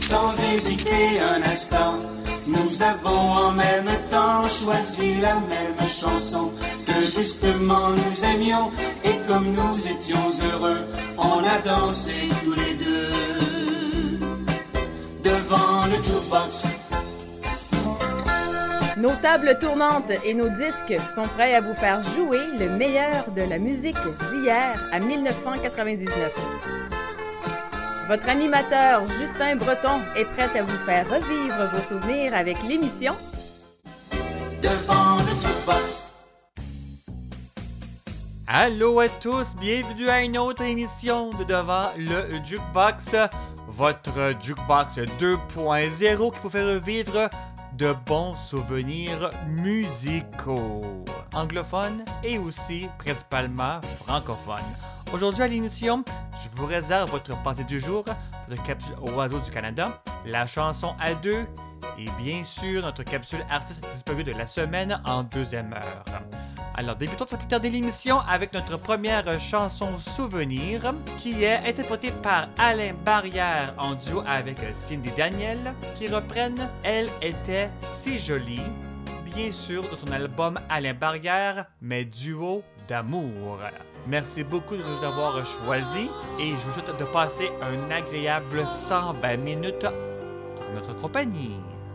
Sans hésiter un instant, nous avons en même temps choisi la même chanson que justement nous aimions et comme nous étions heureux, on a dansé tous les deux devant le jukebox. Nos tables tournantes et nos disques sont prêts à vous faire jouer le meilleur de la musique d'hier à 1999. Votre animateur Justin Breton est prêt à vous faire revivre vos souvenirs avec l'émission Devant le jukebox. Allô à tous, bienvenue à une autre émission de Devant le Jukebox, votre Jukebox 2.0 qui vous fait revivre de bons souvenirs musicaux, anglophones et aussi principalement francophones. Aujourd'hui à l'émission, je vous réserve votre partie du jour, votre capsule Oiseau du Canada, la chanson à deux et bien sûr notre capsule artiste disparu de la semaine en deuxième heure. Alors débutons sans plus tarder l'émission avec notre première chanson souvenir qui est interprétée par Alain Barrière en duo avec Cindy Daniel qui reprennent Elle était si jolie, bien sûr de son album Alain Barrière, mais duo d'amour. Merci beaucoup de nous avoir choisis et je vous souhaite de passer un agréable 120 minutes en notre compagnie.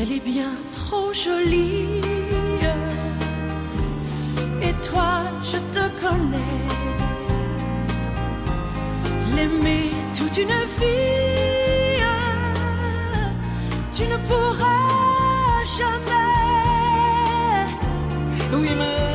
Elle est bien trop jolie. Et toi, je te connais. L'aimer toute une vie, tu ne pourras jamais. Oui, mais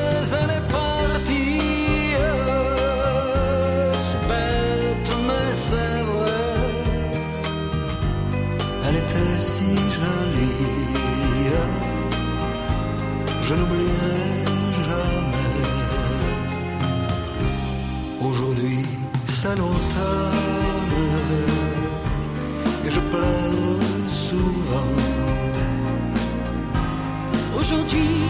Aujourd'hui,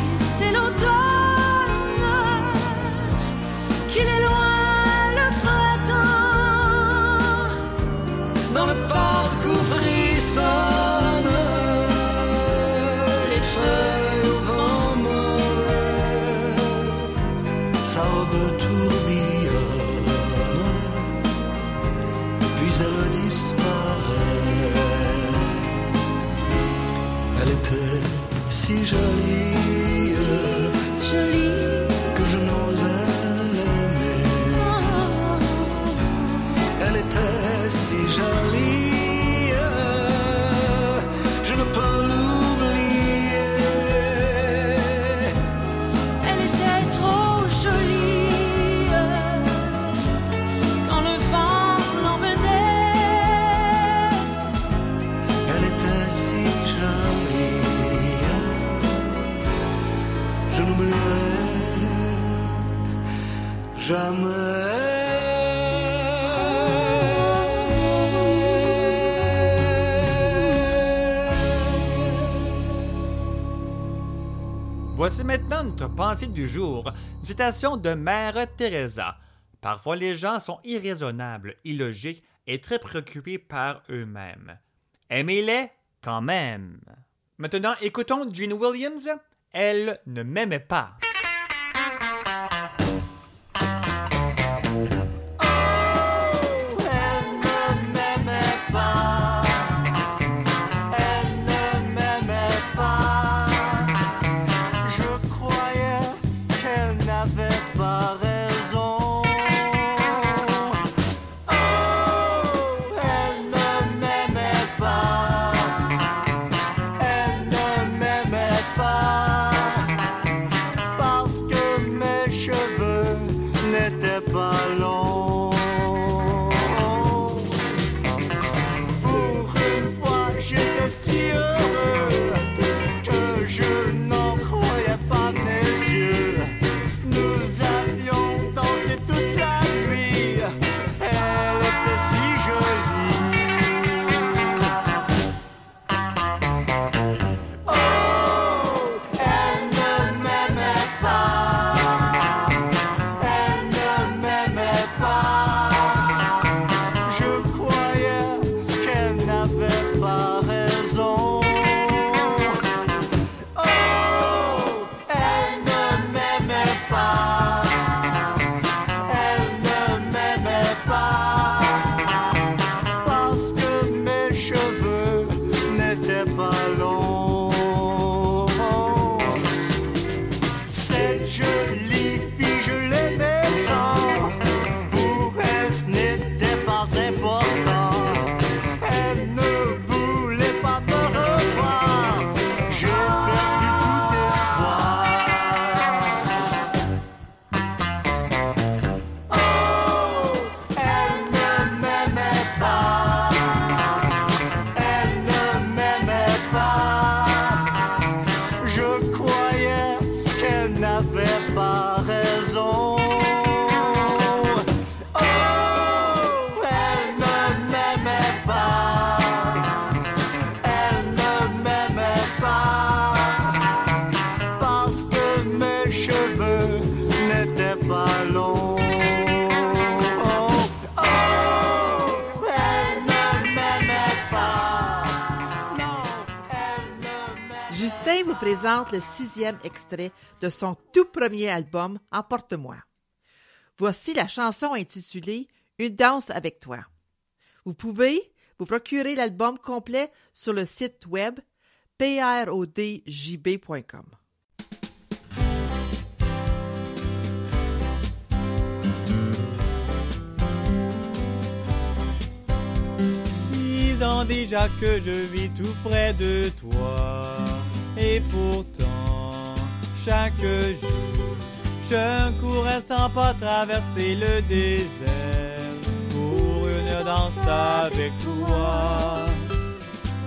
pensée du jour, citation de Mère Teresa. Parfois les gens sont irraisonnables, illogiques et très préoccupés par eux-mêmes. Aimez-les quand même. Maintenant, écoutons Jean Williams. Elle ne m'aimait pas. Extrait de son tout premier album Emporte-moi. Voici la chanson intitulée Une danse avec toi. Vous pouvez vous procurer l'album complet sur le site web prodjb.com. Dix ans déjà que je vis tout près de toi. Et pourtant, chaque jour, je courais sans pas traverser le désert pour une danse avec toi.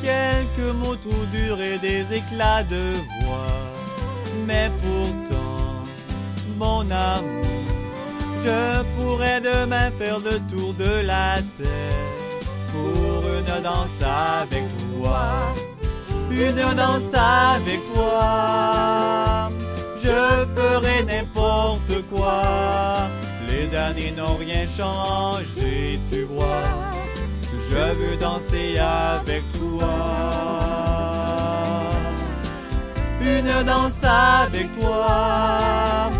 Quelques mots trop durs et des éclats de voix. Mais pourtant, mon amour, je pourrais demain faire le tour de la terre pour une danse avec toi. Une danse avec toi. Je ferai n'importe quoi. Les années n'ont rien changé, tu vois. Je veux danser avec toi. Une danse avec toi.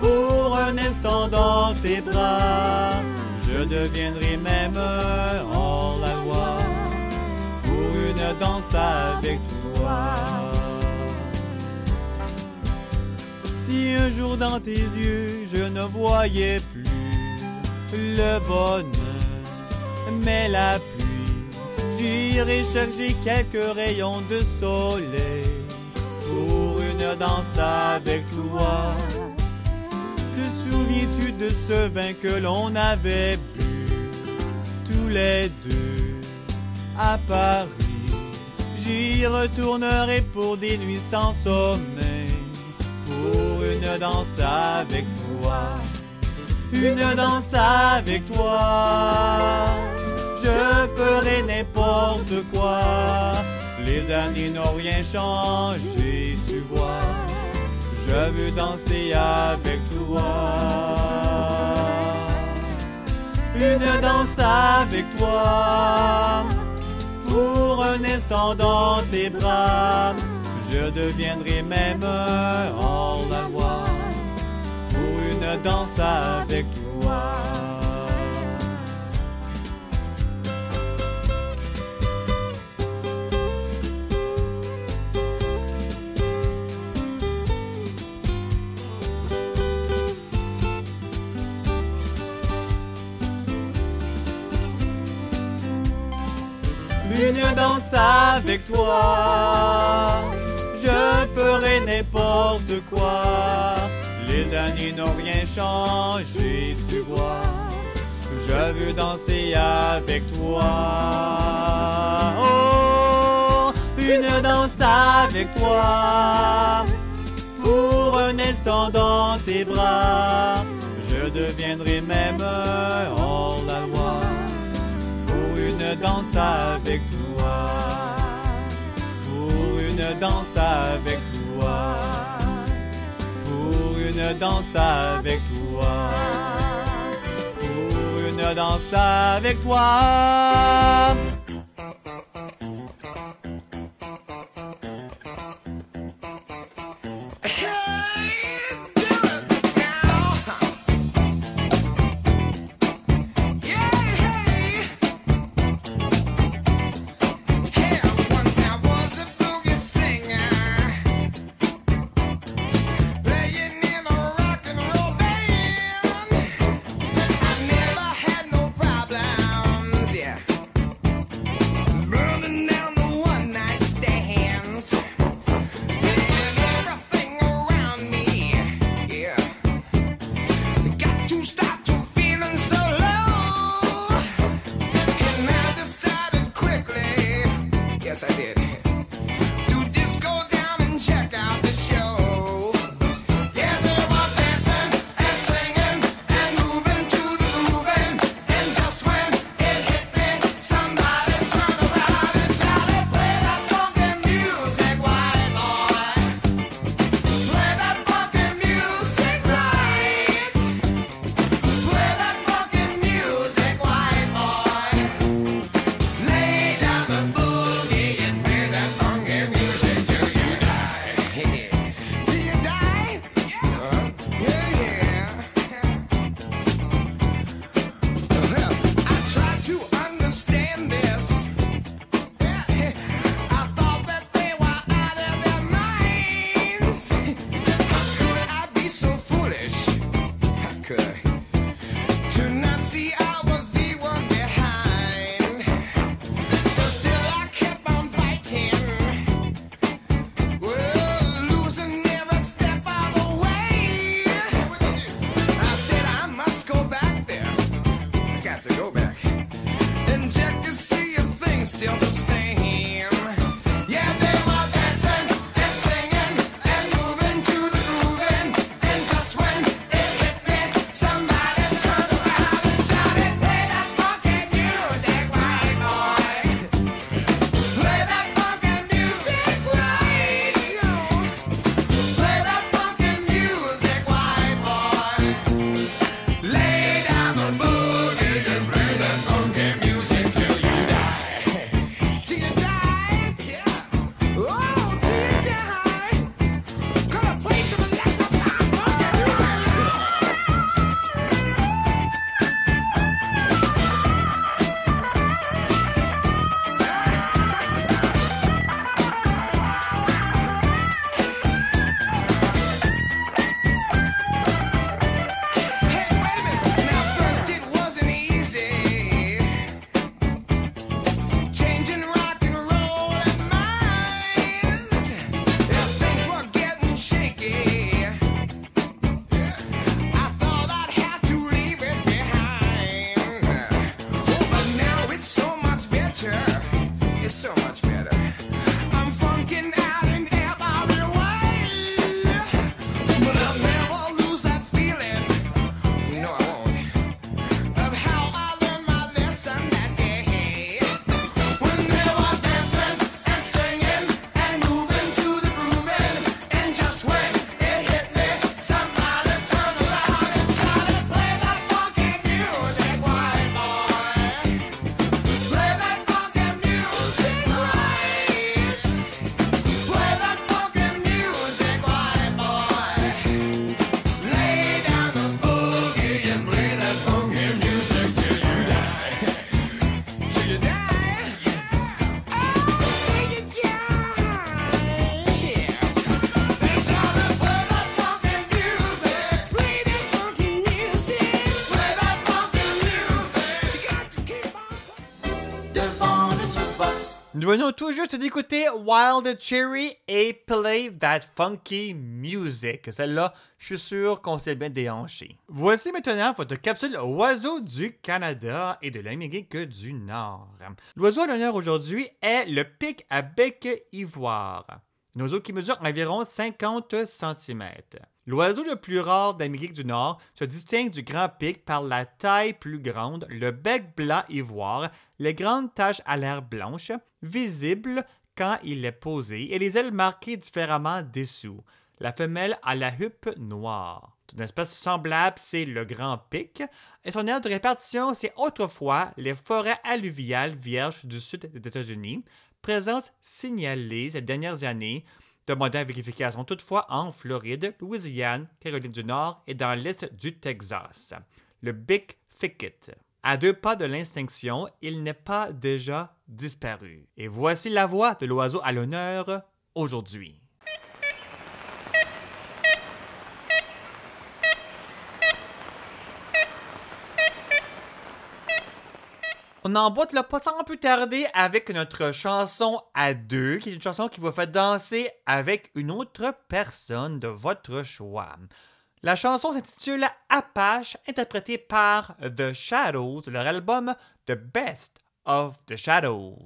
Pour un instant dans tes bras. Je deviendrai même hors la loi. Pour une danse avec toi. Si un jour dans tes yeux je ne voyais plus le bonheur, mais la pluie, j'irai chercher quelques rayons de soleil pour une danse avec toi. Te souviens-tu de ce vin que l'on avait bu tous les deux à Paris? J'y retournerai pour des nuits sans sommeil pour une danse avec toi. Une danse avec toi. Je ferai n'importe quoi. Les années n'ont rien changé, tu vois. Je veux danser avec toi. Une danse avec toi. Pour un instant dans tes bras. Je deviendrai même hors la loi pour une danse avec toi. Une danse avec toi n'importe quoi. Les années n'ont rien changé, tu vois. Je veux danser avec toi. Oh, une danse avec toi. Pour un instant dans tes bras, je deviendrai même hors la loi. Pour une danse avec toi une danse avec toi. Une danse avec toi. Pour une danse avec toi. Venons tout juste d'écouter Wild Cherry et Play That Funky Music. Celle-là, je suis sûr qu'on s'est bien déhanché. Voici maintenant votre capsule Oiseau du Canada et de l'Amérique du Nord. L'oiseau à l'honneur aujourd'hui est le pic à bec ivoire. Un oiseau qui mesure environ 50 cm. L'oiseau le plus rare d'Amérique du Nord se distingue du grand pic par la taille plus grande, le bec blanc ivoire, les grandes taches à l'air blanches, visibles quand il est posé, et les ailes marquées différemment dessous. La femelle a la huppe noire. Une espèce semblable, c'est le grand pic, et son aire de répartition, c'est autrefois les forêts alluviales vierges du sud des États-Unis, présence signalée ces dernières années demandée à vérification toutefois en Floride, Louisiane, Caroline du Nord et dans l'est du Texas. Le Big Thicket. À deux pas de l'extinction, il n'est pas déjà disparu. Et voici la voix de l'oiseau à l'honneur aujourd'hui. On emboîte le pas sans plus tarder avec notre chanson à deux, qui est une chanson qui vous fait danser avec une autre personne de votre choix. La chanson s'intitule Apache, interprétée par The Shadows de leur album The Best of the Shadows.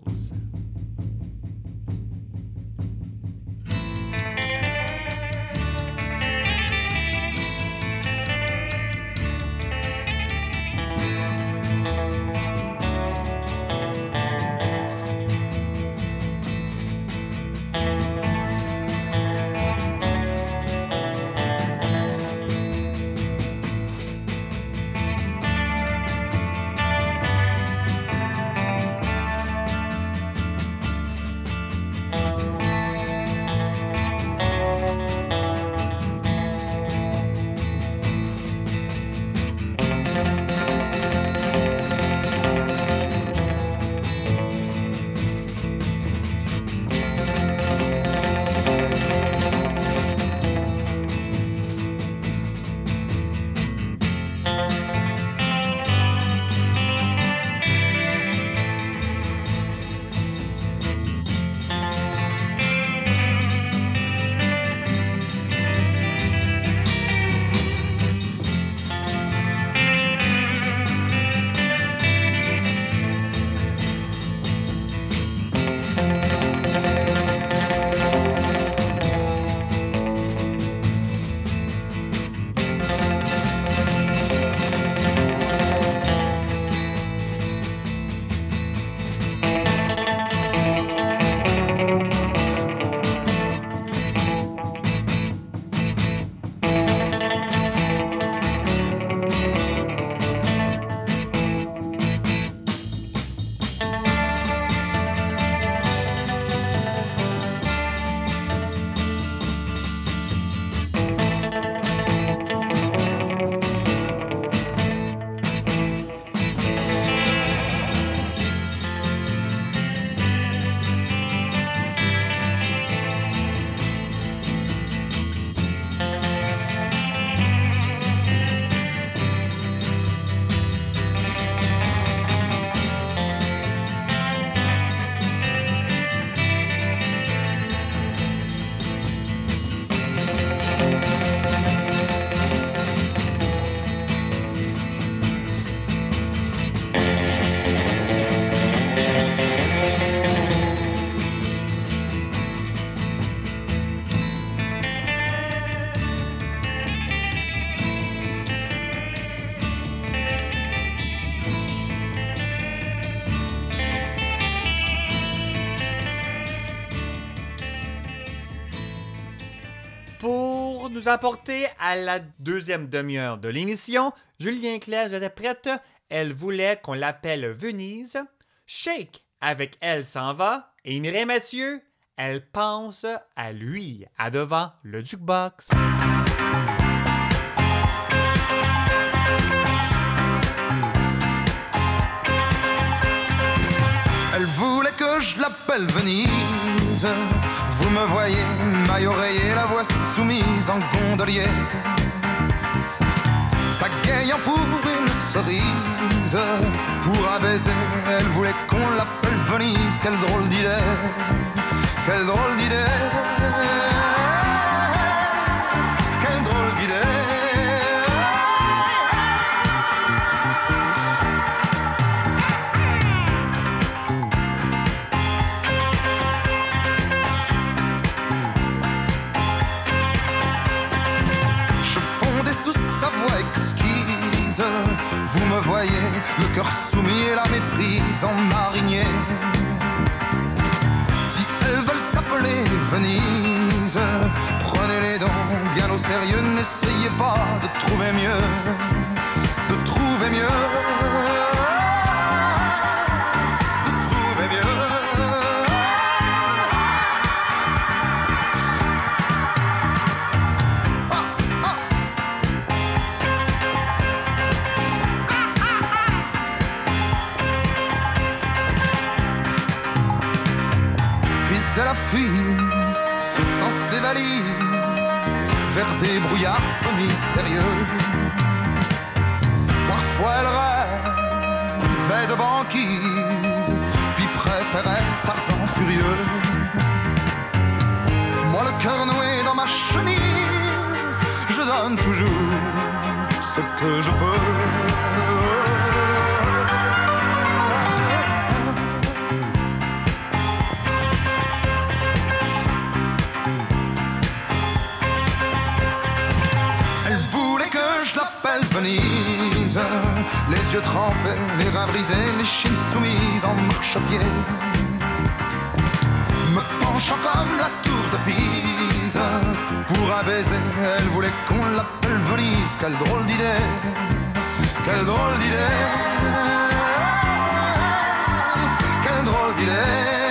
Apporter à la deuxième demi-heure de l'émission, Julien Clerc était prête? Elle voulait qu'on l'appelle Venise. Shake, avec Elle s'en va. Et Mireille Mathieu, elle pense à lui, à devant le jukebox. Elle voulait que je l'appelle Venise me voyez, maille oreiller, la voix soumise en gondolier. Pagayant pour une cerise, pour un baiser, elle voulait qu'on l'appelle Venise. Quelle drôle d'idée, quelle drôle d'idée. Vous me voyez, le cœur soumis et la méprise en marinier. Si elles veulent s'appeler Venise, prenez les dents bien au sérieux, n'essayez pas de trouver mieux, de trouver mieux. des brouillards mystérieux. Parfois elle rêve, fait de banquise, puis préférait par sang furieux. Moi le cœur noué dans ma chemise, je donne toujours ce que je peux. les yeux trempés, les rats brisés, les chines soumises en marche-pied. Me penchant comme la tour de Pise, pour un baiser, elle voulait qu'on l'appelle Venise. Quelle drôle d'idée, quelle drôle d'idée, quelle drôle d'idée.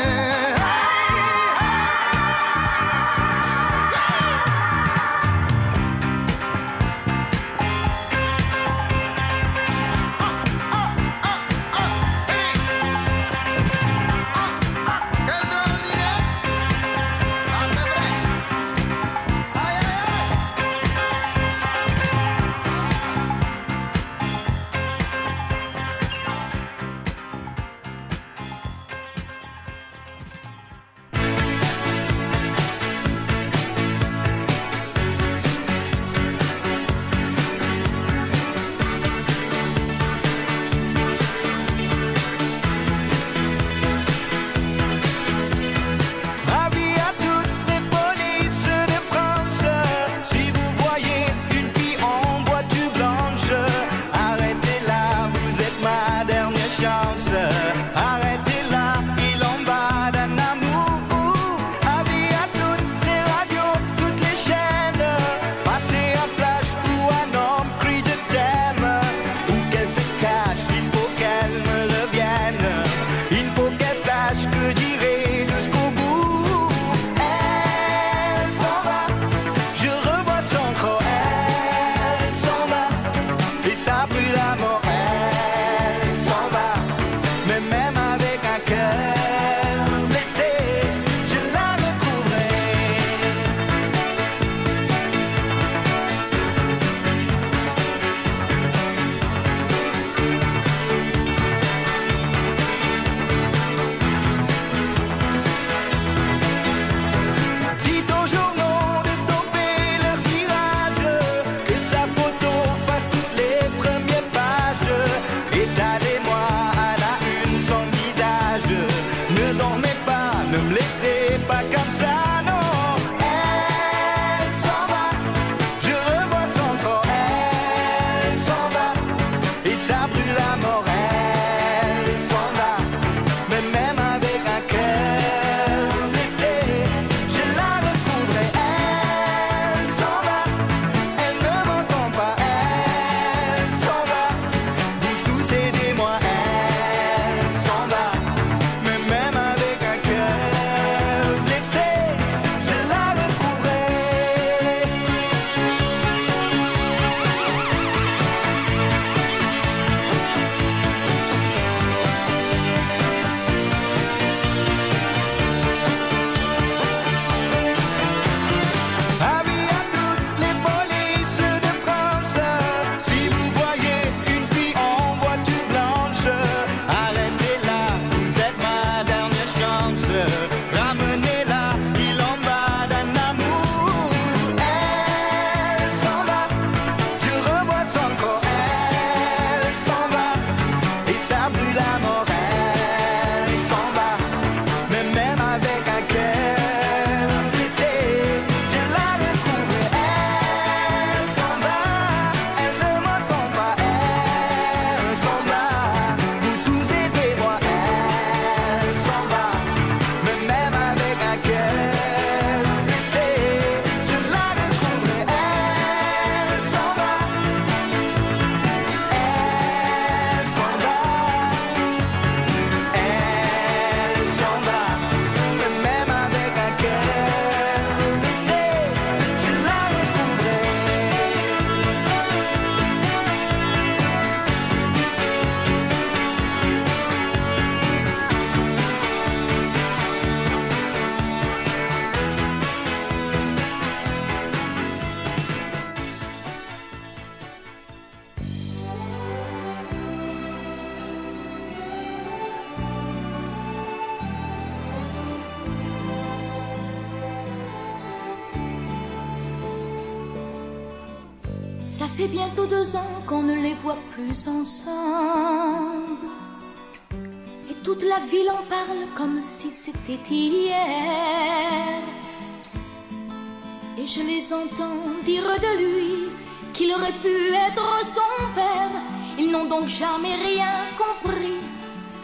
N'ont jamais rien compris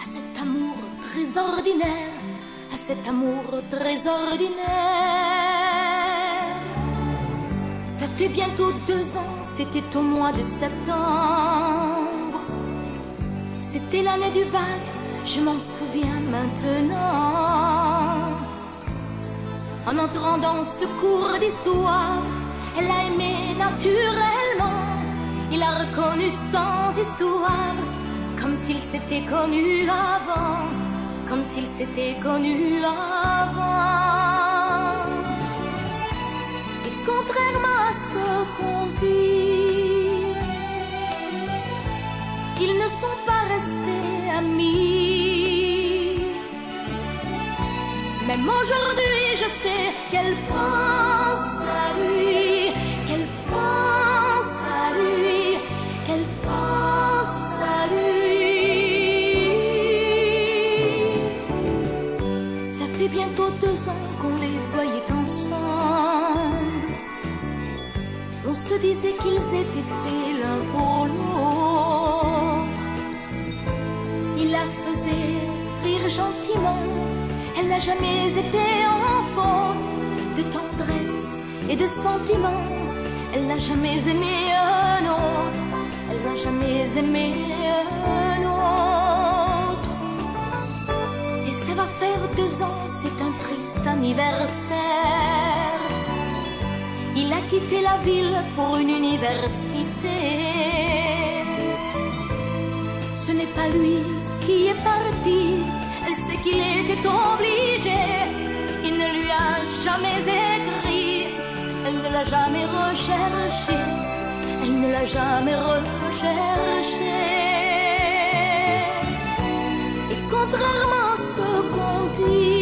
à cet amour très ordinaire, à cet amour très ordinaire. Ça fait bientôt deux ans, c'était au mois de septembre. C'était l'année du bac, je m'en souviens maintenant. En entrant dans ce cours d'histoire, elle a aimé naturellement. Il a reconnu sans histoire, comme s'il s'était connu avant, comme s'il s'était connu avant. Et contrairement à ce qu'on dit, ils ne sont pas restés amis. Même aujourd'hui, je sais qu'elle pense à lui, se disait qu'ils étaient faits l'un pour l'autre. Il la faisait rire gentiment. Elle n'a jamais été en faute de tendresse et de sentiment. Elle n'a jamais aimé un autre. Elle n'a jamais aimé un autre. Et ça va faire deux ans, c'est un triste anniversaire. Il a quitté la ville pour une université. Ce n'est pas lui qui est parti, elle sait qu'il était obligé. Il ne lui a jamais écrit, elle ne l'a jamais recherché, elle ne l'a jamais recherché. Et contrairement à ce qu'on dit,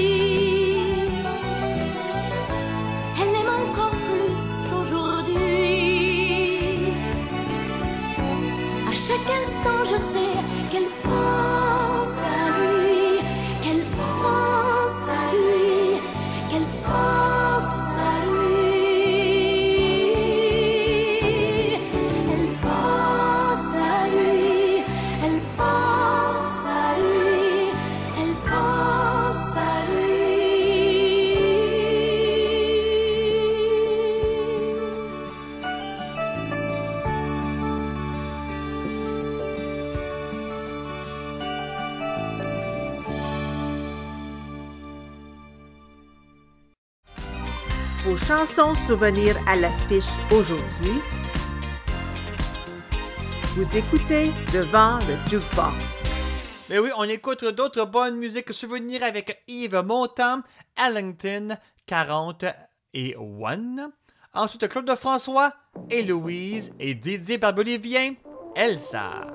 chansons souvenirs à l'affiche aujourd'hui. Vous écoutez devant le jukebox. Mais oui, on écoute d'autres bonnes musiques souvenirs avec Yves Montand, Ellington, 40 et One. Ensuite, Claude de François et et Didier Barbelivien, Elsa.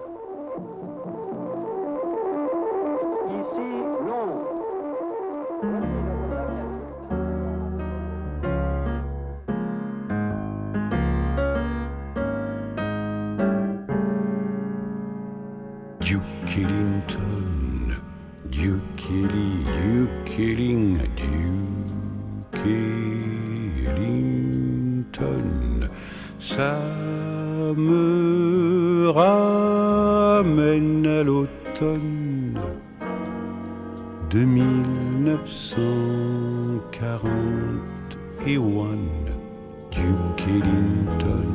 Ellington, Duke Ellie, Duke Elling, Duke Ellington, ça me ramène à l'automne de 1941. Duke Ellington,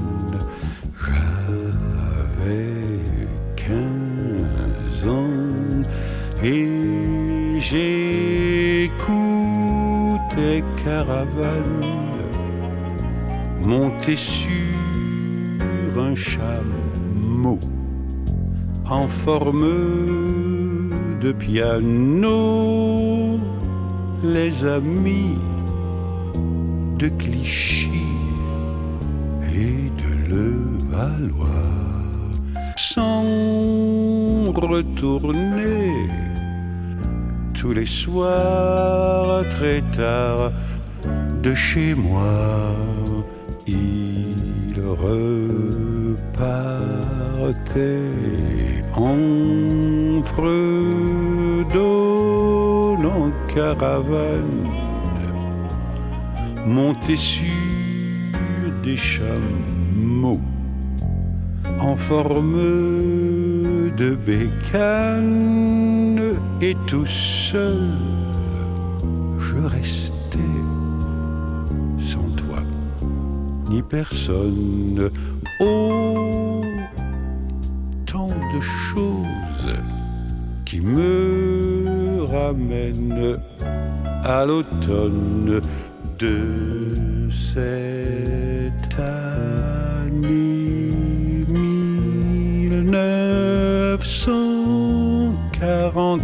Caravane monté sur un chameau en forme de piano, les amis de Clichy et de Levallois sans retourner tous les soirs très tard de chez moi, il repartait en fredonne en caravane, monté sur des chameaux en forme de bécane et tout seul. personnes. Oh, tant de choses qui me ramènent à l'automne de cette année 1940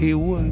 et ouais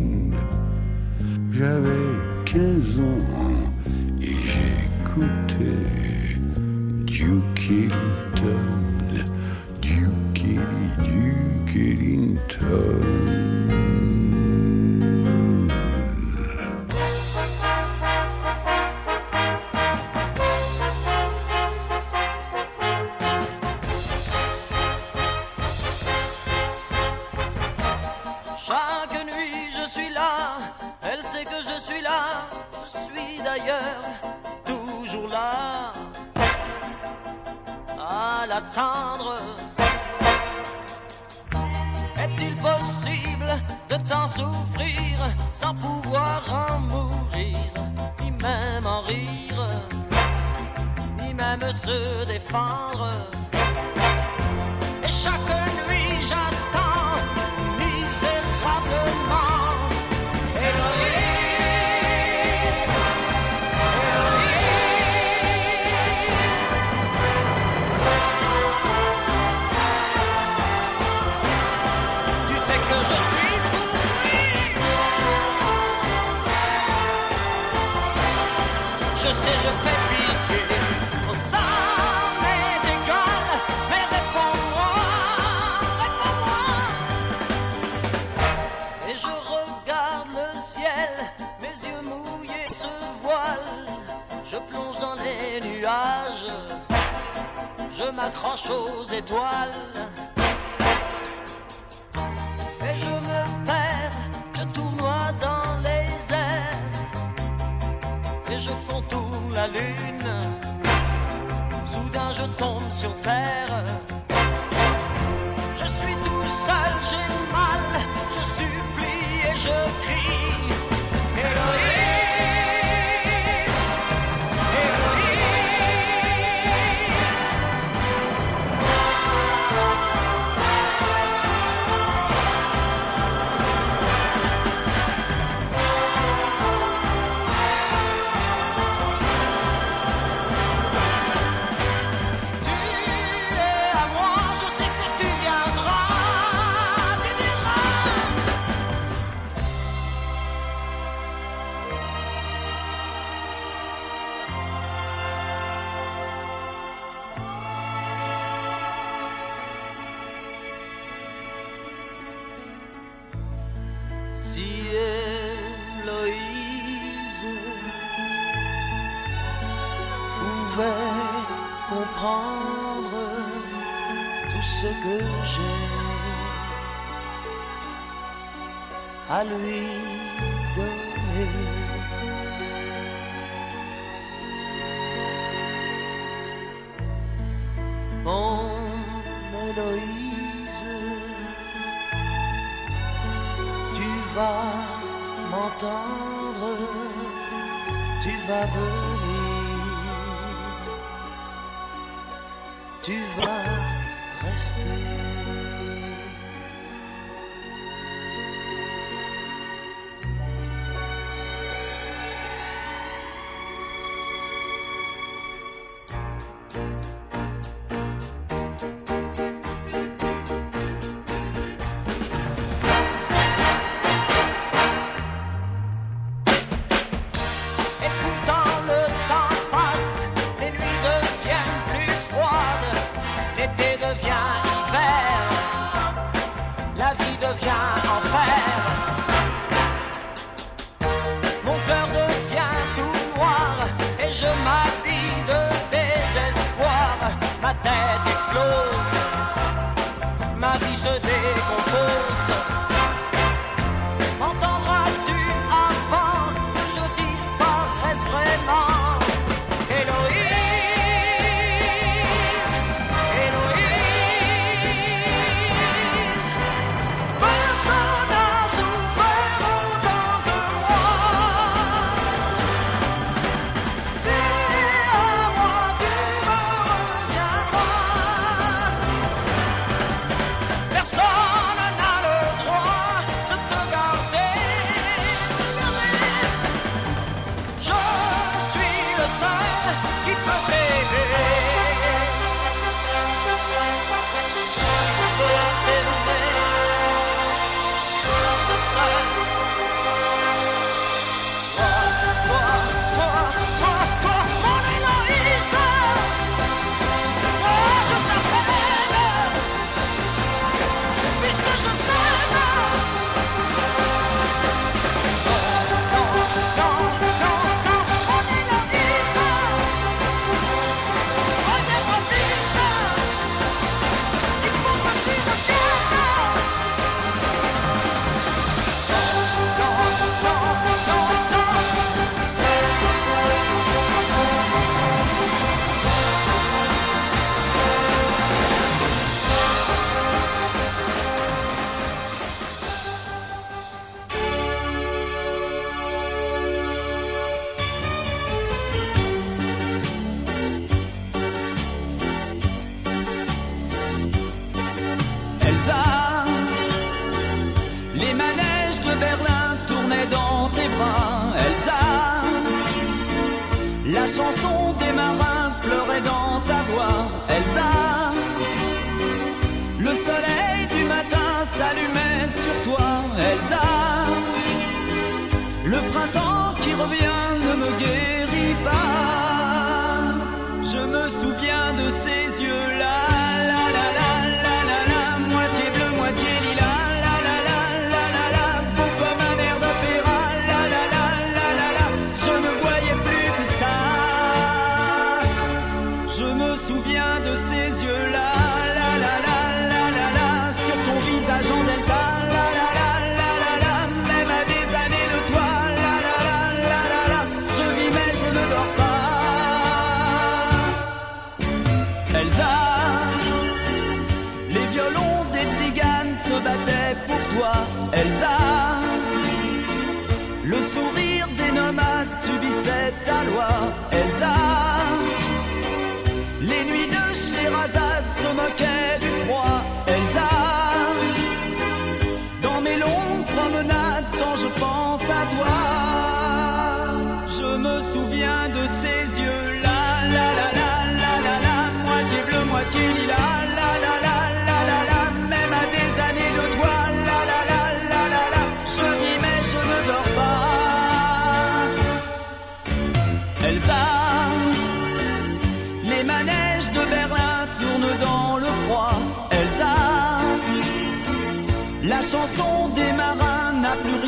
lui Elsa. La chanson des marins pleurait dans ta voix, Elsa. Le soleil du matin s'allumait sur toi, Elsa. Le printemps qui revient ne me guérit pas. Je me souviens de ces plus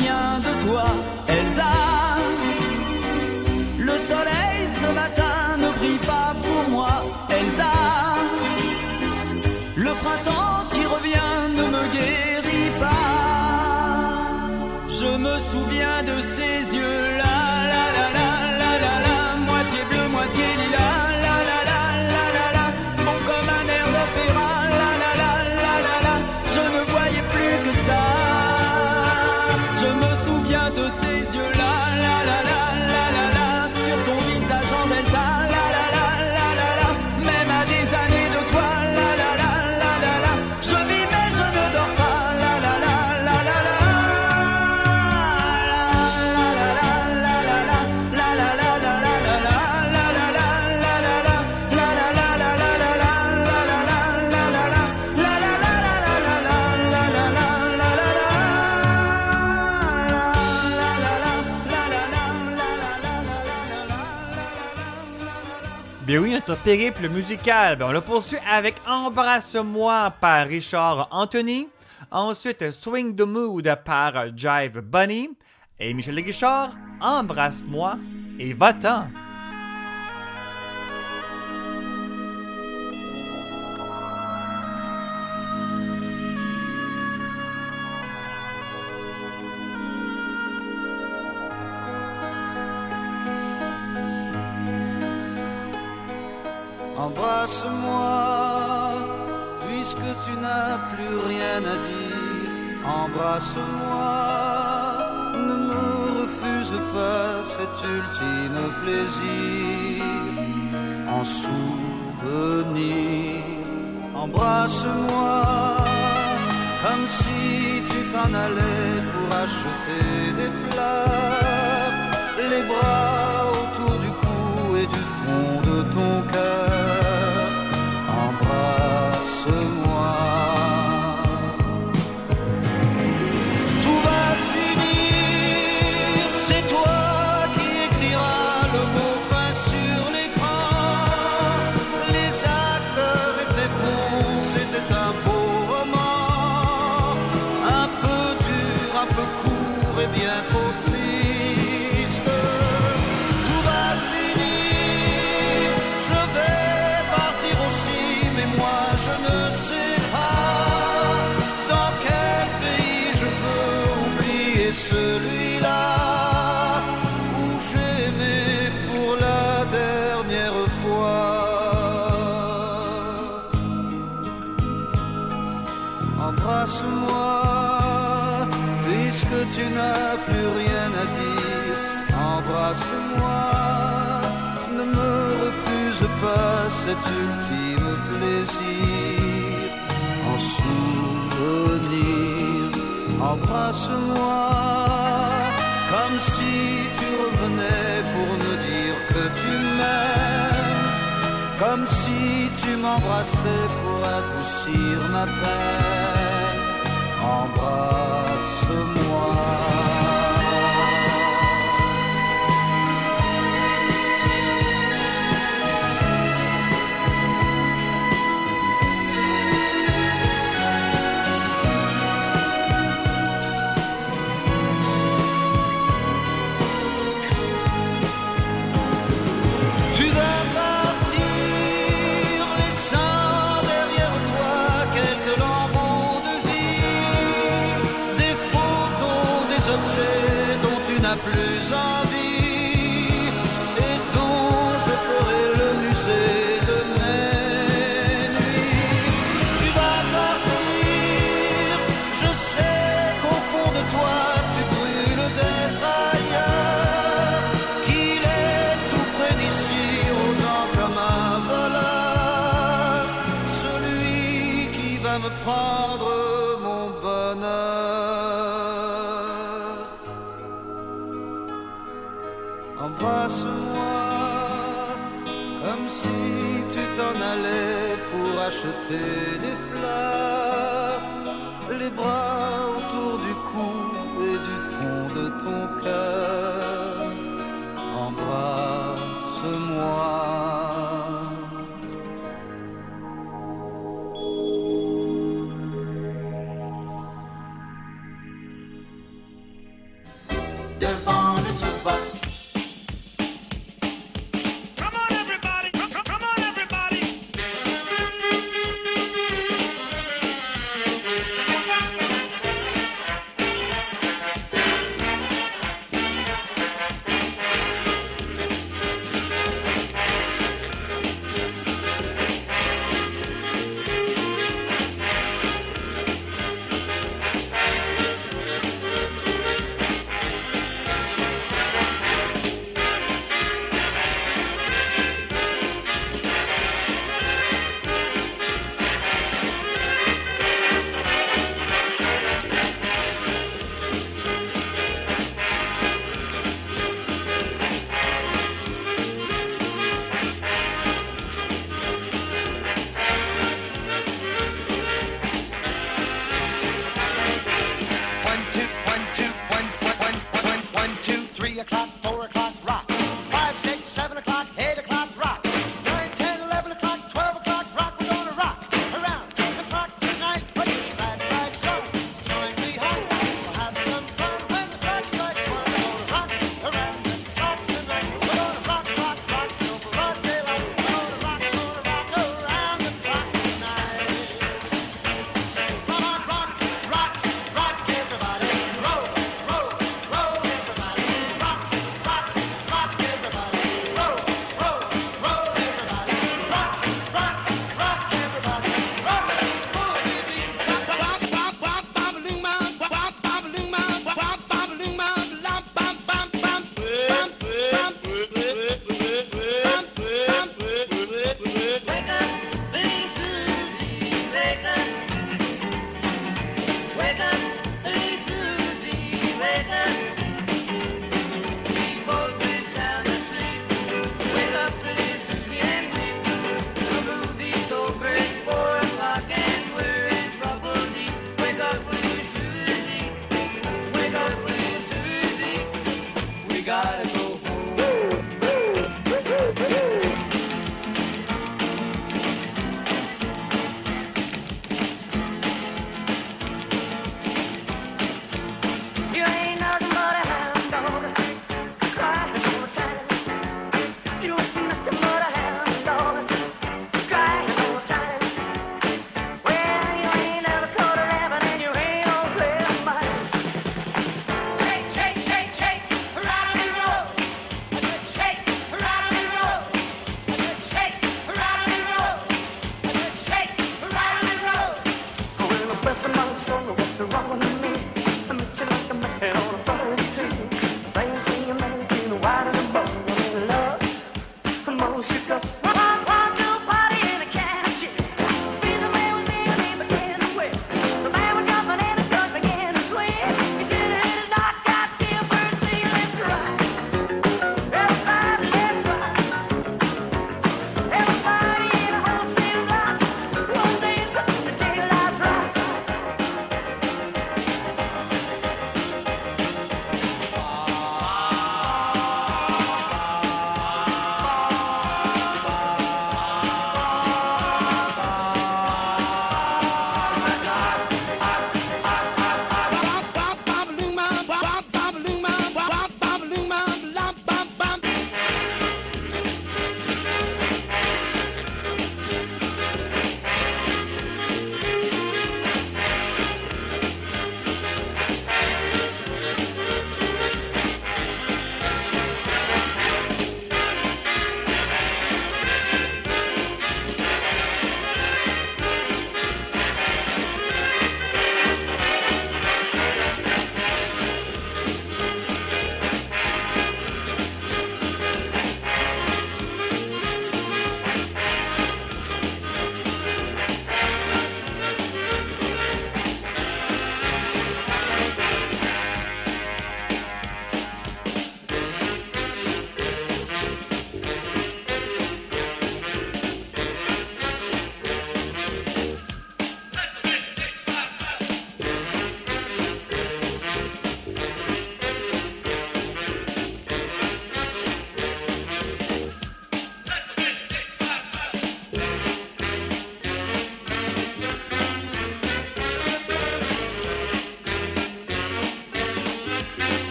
périple musical, ben, on le poursuit avec Embrasse-moi par Richard Anthony, ensuite Swing the Mood par Jive Bunny, et Michel Guichard, Embrasse-moi et va-t'en. Embrasse-moi, puisque tu n'as plus rien à dire. Embrasse-moi, ne me refuse pas cet ultime plaisir. En souvenir, embrasse-moi, comme si tu t'en allais pour acheter des fleurs. Les bras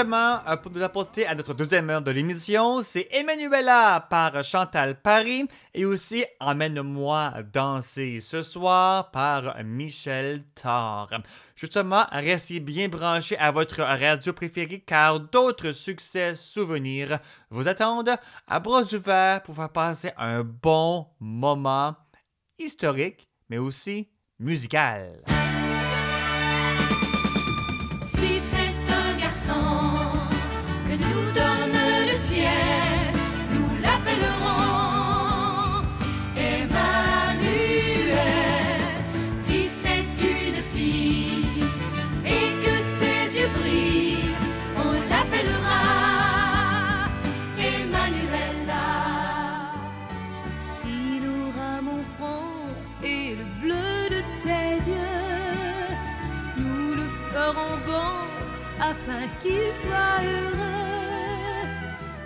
Justement, euh, pour nous apporter à notre deuxième heure de l'émission, c'est Emmanuela par Chantal Paris et aussi Emmène-moi danser ce soir par Michel Thor. Justement, restez bien branchés à votre radio préférée car d'autres succès souvenirs vous attendent à bras ouverts pour faire passer un bon moment historique mais aussi musical. qu'il soit heureux.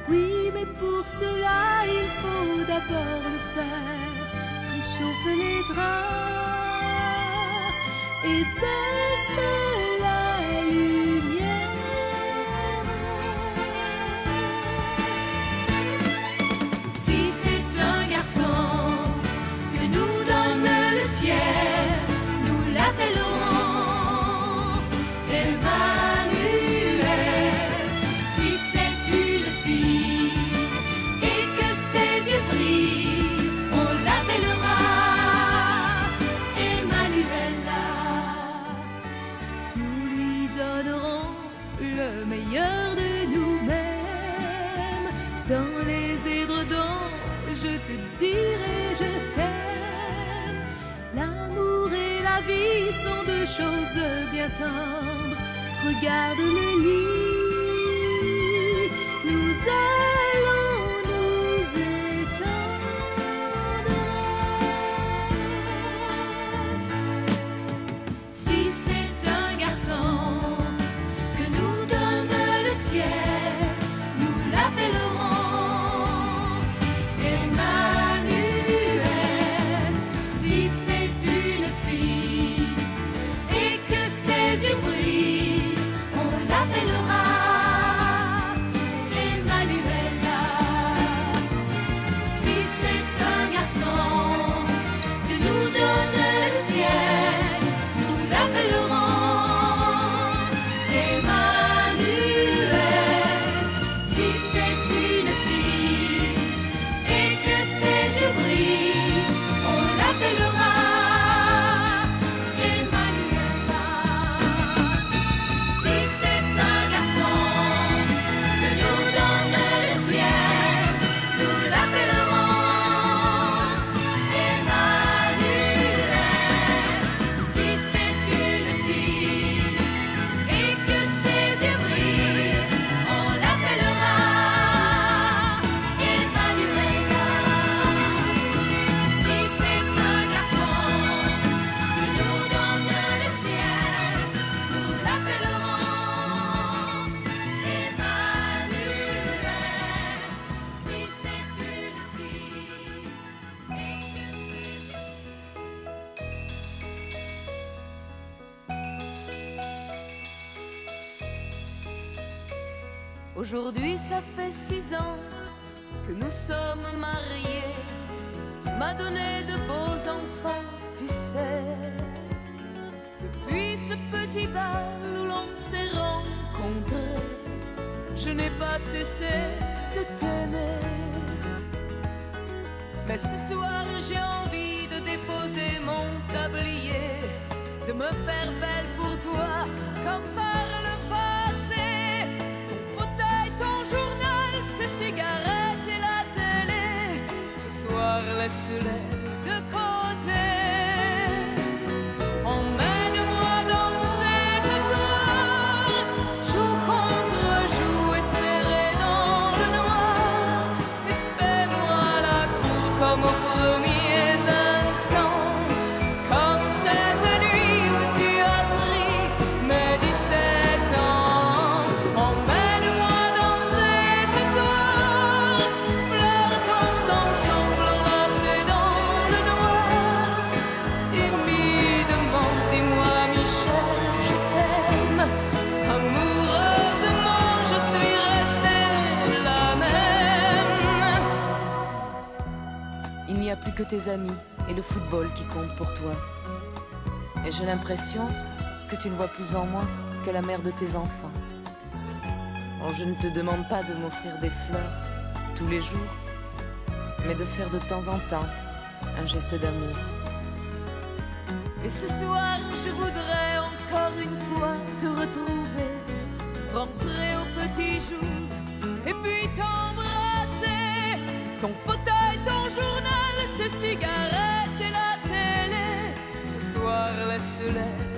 Oui, mais pour cela, il faut d'abord le faire. Réchauffe les draps et baisse de choses bien tendres. Regarde les lits, nous avons Aujourd'hui, ça fait six ans que nous sommes mariés. Tu m'as donné de beaux enfants, tu sais. Depuis ce petit bal où l'on s'est rencontrés, je n'ai pas cessé de t'aimer. Mais ce soir, j'ai envie de déposer mon tablier, de me faire belle pour toi, comme soir, que tes amis et le football qui comptent pour toi. Et j'ai l'impression que tu ne vois plus en moi que la mère de tes enfants. Oh, je ne te demande pas de m'offrir des fleurs tous les jours, mais de faire de temps en temps un geste d'amour. Et ce soir, je voudrais encore une fois te retrouver, rentrer au petit jour, et puis t'embrasser. Ton tes cigarettes et la télé, ce soir, laisse-les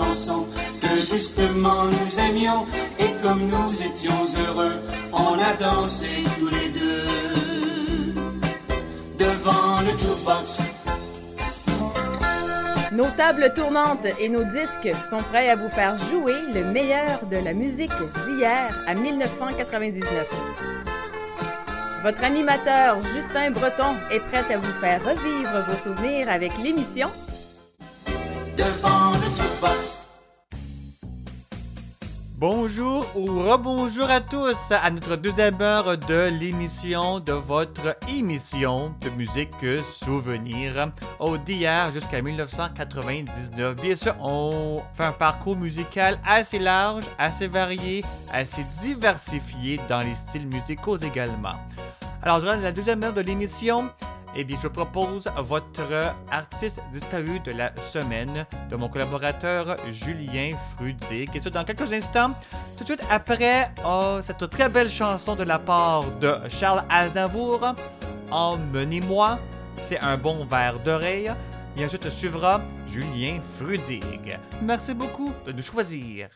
chanson que justement nous aimions. Et comme nous étions heureux, on a dansé tous les deux devant le jukebox. Nos tables tournantes et nos disques sont prêts à vous faire jouer le meilleur de la musique d'hier à 1999. Votre animateur Justin Breton est prêt à vous faire revivre vos souvenirs avec l'émission Devant Bonjour ou rebonjour à tous à notre deuxième heure de l'émission de votre émission de musique souvenir au d'hier jusqu'à 1999. Bien sûr, on fait un parcours musical assez large, assez varié, assez diversifié dans les styles musicaux également. Alors, durant la deuxième heure de l'émission, eh bien, je propose votre artiste disparu de la semaine de mon collaborateur Julien Frudig. Et ça, dans quelques instants, tout de suite après oh, cette très belle chanson de la part de Charles Aznavour, Emmenez-moi, c'est un bon verre d'oreille. Et ensuite suivra Julien Frudig. Merci beaucoup de nous choisir.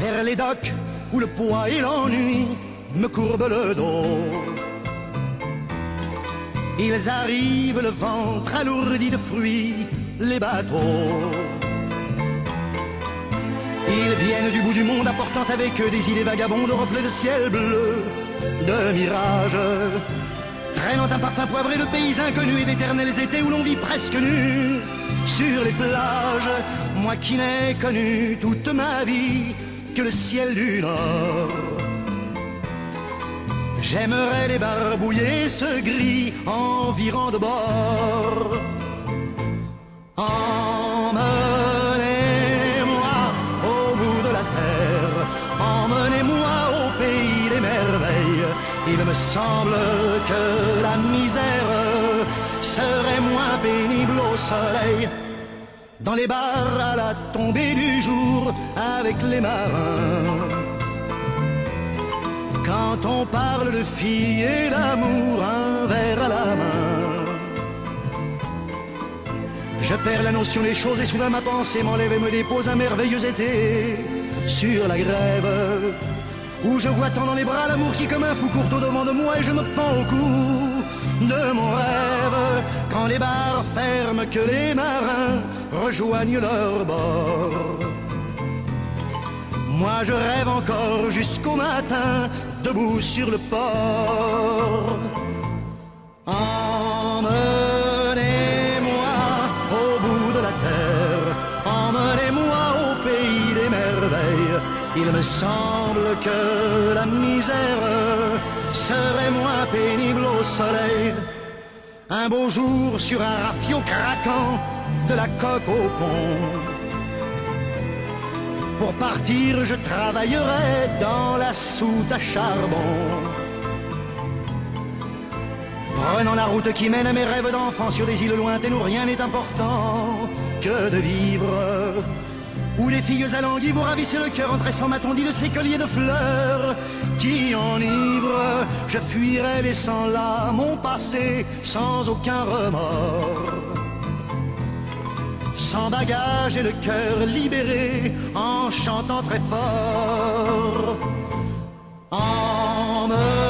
vers les docks où le poids et l'ennui me courbent le dos. Ils arrivent le ventre alourdi de fruits, les bateaux. Ils viennent du bout du monde apportant avec eux des idées vagabondes de reflets de ciel bleu, de mirages. Traînant un parfum poivré de pays inconnus et d'éternels étés où l'on vit presque nu. sur les plages, moi qui n'ai connu toute ma vie que le ciel du nord. J'aimerais les barbouiller ce gris environ de bord. Emmenez-moi au bout de la terre, emmenez-moi au pays des merveilles. Il me semble que la misère serait moins pénible au soleil. Dans les bars à la tombée du jour avec les marins. Quand on parle de filles et d'amour, un verre à la main. Je perds la notion des choses et soudain ma pensée m'enlève et me dépose un merveilleux été sur la grève. Où je vois tant dans les bras l'amour qui comme un fou court au devant de moi et je me pends au cou de mon rêve. Quand les bars ferment, que les marins rejoignent leur bord. Moi je rêve encore jusqu'au matin, debout sur le port. Emmenez-moi au bout de la terre, emmenez-moi au pays des merveilles. Il me semble que la misère serait moins pénible au soleil. Un beau jour sur un rafio craquant de la coque au pont. Pour partir, je travaillerai dans la soute à charbon. Prenant la route qui mène à mes rêves d'enfant sur des îles lointaines où rien n'est important que de vivre. Où les filles alanguies vous ravissent le cœur en tressant ma tondie de ces colliers de fleurs qui enivrent. Je fuirai laissant là mon passé sans aucun remords sans bagage et le cœur libéré en chantant très fort. Emmenez-moi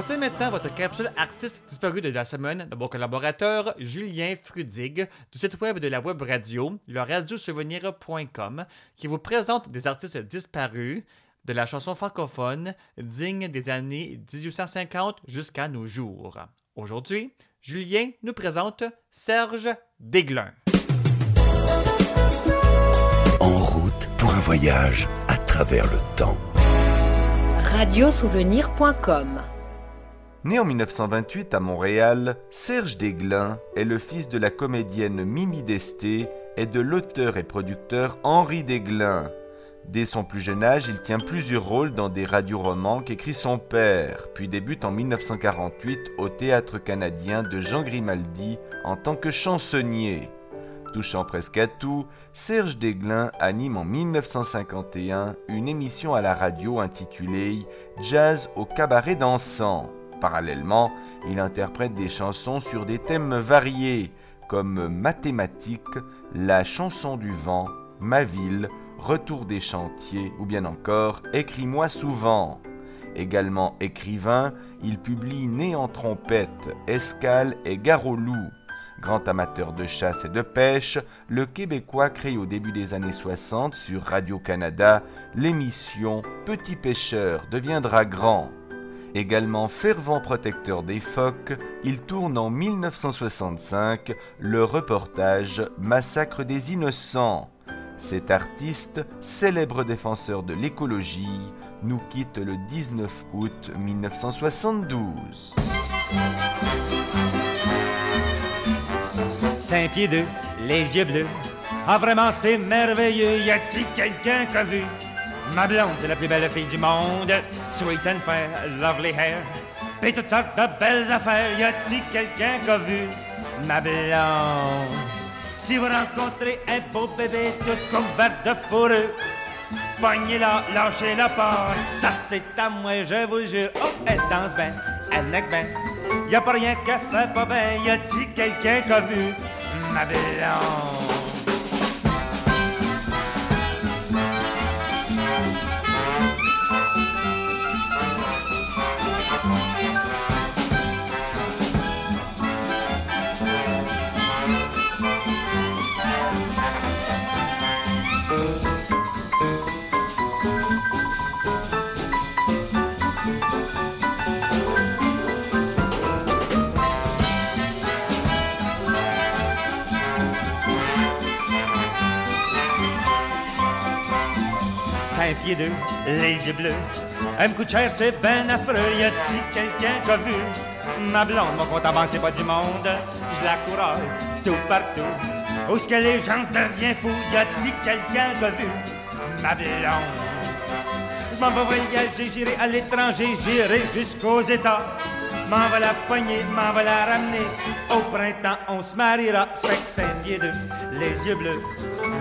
Voici maintenant votre capsule artiste disparue de la semaine de mon collaborateur Julien Frudig du site web de la web radio, le radiosouvenir.com, qui vous présente des artistes disparus de la chanson francophone digne des années 1850 jusqu'à nos jours. Aujourd'hui, Julien nous présente Serge Desglin. En route pour un voyage à travers le temps. Radiosouvenir.com Né en 1928 à Montréal, Serge Desglin est le fils de la comédienne Mimi Desté et de l'auteur et producteur Henri Desglin. Dès son plus jeune âge, il tient plusieurs rôles dans des radioromans qu'écrit son père, puis débute en 1948 au Théâtre canadien de Jean Grimaldi en tant que chansonnier. Touchant presque à tout, Serge Desglin anime en 1951 une émission à la radio intitulée Jazz au cabaret dansant. Parallèlement, il interprète des chansons sur des thèmes variés comme Mathématiques, La chanson du vent, Ma ville, Retour des chantiers ou bien encore Écris-moi souvent. Également écrivain, il publie Né en trompette, Escale et loup. Grand amateur de chasse et de pêche, le Québécois crée au début des années 60 sur Radio-Canada l'émission Petit pêcheur deviendra grand. Également fervent protecteur des phoques, il tourne en 1965 le reportage Massacre des innocents. Cet artiste, célèbre défenseur de l'écologie, nous quitte le 19 août 1972. Cinq pieds deux, les yeux bleus. Ah, vraiment, c'est merveilleux. Y a-t-il quelqu'un qui a vu? Ma blonde, c'est la plus belle fille du monde. Sweet and fair, lovely hair. Pis toutes sortes de belles affaires. Y a-t-il quelqu'un qui a vu? ma blonde? Si vous rencontrez un beau bébé tout couvert de fourrure, pognez-la, lâchez-la pas, ça c'est à moi, je vous jure. Oh, elle danse bien, elle neck bien, y a pas rien qu'elle fait pas bien, y a-t-il quelqu'un qui a vu ma blonde? Cinq pieds deux, les yeux bleus. Elle me coûte cher, c'est ben affreux. Y a-t-il quelqu'un qui a vu? Ma blonde? Mon compte en banque, c'est pas du monde. Je la couraille tout partout. Où est-ce que les gens deviennent fous? Y a-t-il quelqu'un qui a vu? Ma blonde? Je m'en vais voyager, j'irai à l'étranger, j'irai jusqu'aux États. M'en va la poigner, m'en va la ramener. Au printemps, on se mariera. Fait que pieds deux, les yeux bleus.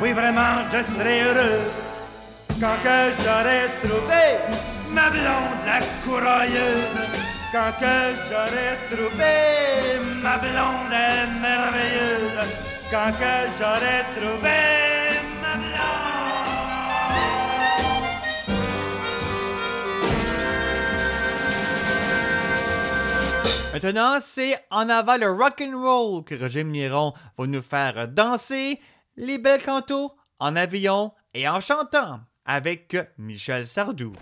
Oui, vraiment, je serai heureux. Quand que j'aurai trouvé ma blonde, la courailleuse. Quand que j'aurai trouvé ma blonde, merveilleuse. Quand que j'aurai trouvé ma blonde. Maintenant, c'est en avant le rock and roll que Roger Miron va nous faire danser les belles cantos en avion et en chantant avec Michel Sardou.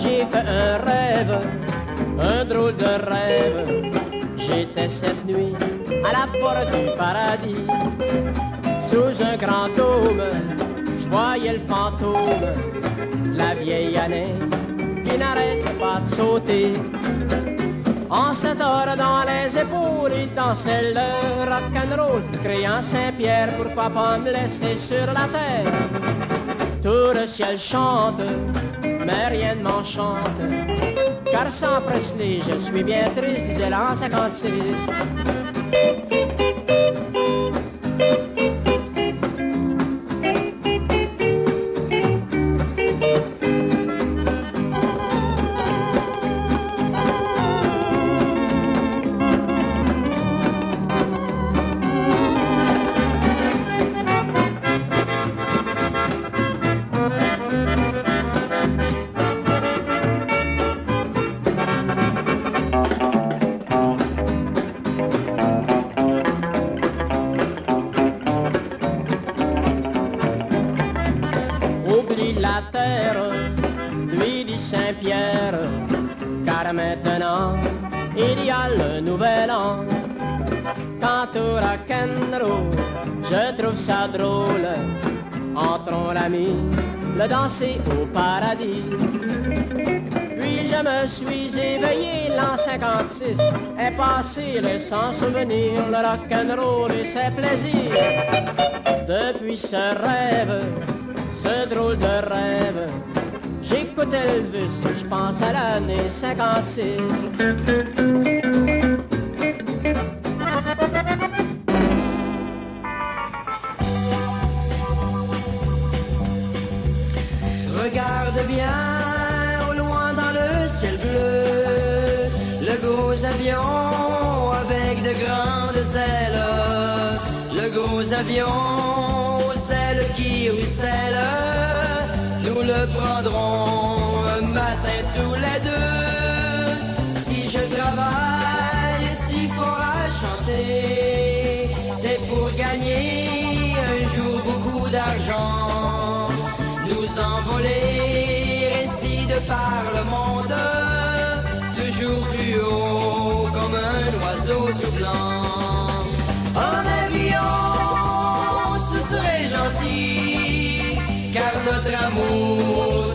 J'ai fait un rêve, un drôle de rêve. J'étais cette nuit à la porte du paradis. Sous un grand dôme, je voyais le fantôme, la vieille année qui n'arrête pas de sauter. En cette heure dans les épaules, il dansait le rock'n'roll, criant Saint-Pierre pour papa me laisser sur la terre. Tout le ciel chante, mais rien ne m'enchante. Car sans Presley, je suis bien triste, disait l'an 56. Au paradis. Puis je me suis éveillé l'an 56, est passé le sans souvenir, le rock'n'roll et ses plaisirs. Depuis ce rêve, ce drôle de rêve. J'écoute Elvis, je pense à l'année 56. Le gros avion aux ailes qui ruissellent, nous le prendrons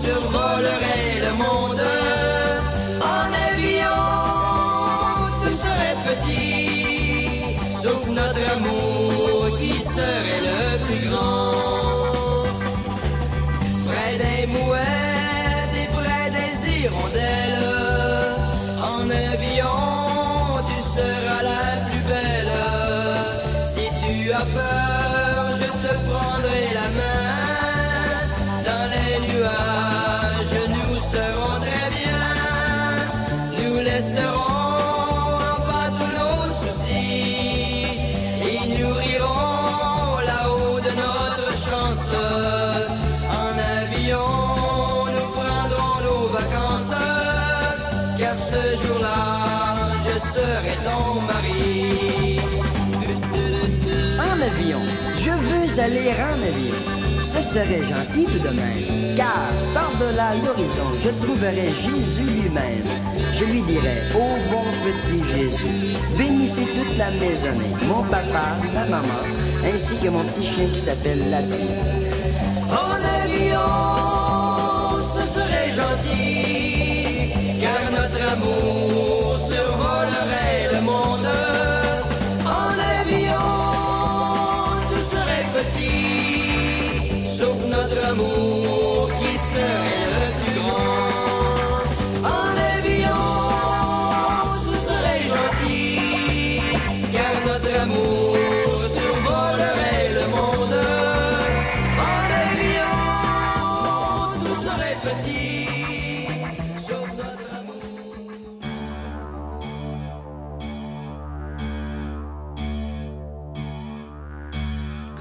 survolerait le monde. En avion, tout serait petit, sauf notre amour qui serait ce jour-là, je serai ton mari. En avion. Je veux aller en avion. Ce serait gentil tout de même. Car par-delà l'horizon, je trouverai Jésus lui-même. Je lui dirai, ô bon petit Jésus, bénissez toute la maisonnée, mon papa, ma maman, ainsi que mon petit chien qui s'appelle Lassie. En avion, car notre amour survolerait le monde. En avion, tout serait petit, sauf notre amour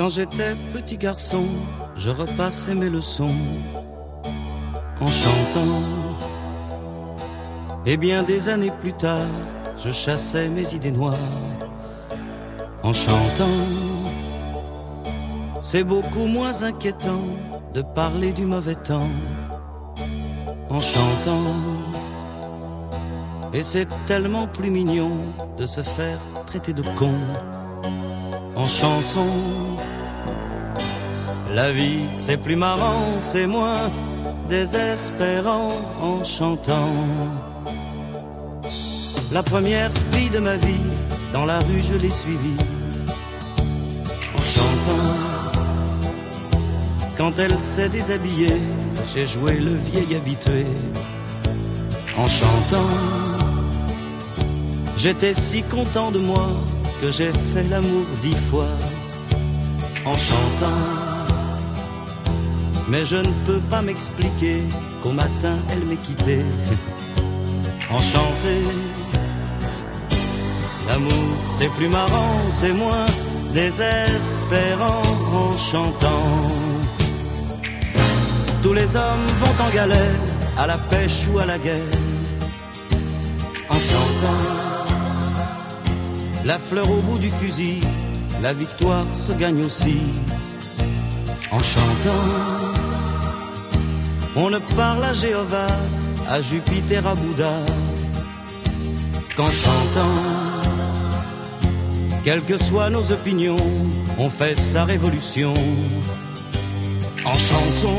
Quand j'étais petit garçon, je repassais mes leçons en chantant. Et bien des années plus tard, je chassais mes idées noires en chantant. C'est beaucoup moins inquiétant de parler du mauvais temps en chantant. Et c'est tellement plus mignon de se faire traiter de con en chanson. La vie c'est plus marrant, c'est moins désespérant en chantant. La première fille de ma vie, dans la rue je l'ai suivie en chantant. Quand elle s'est déshabillée, j'ai joué le vieil habitué en chantant. J'étais si content de moi que j'ai fait l'amour dix fois en chantant. Mais je ne peux pas m'expliquer qu'au matin elle m'ait quitté enchanté. L'amour c'est plus marrant, c'est moins désespérant en chantant. Tous les hommes vont en galère, à la pêche ou à la guerre, en chantant. La fleur au bout du fusil, la victoire se gagne aussi en chantant. On ne parle à Jéhovah, à Jupiter, à Bouddha, qu'en chantant. Quelles que soient nos opinions, on fait sa révolution en chanson.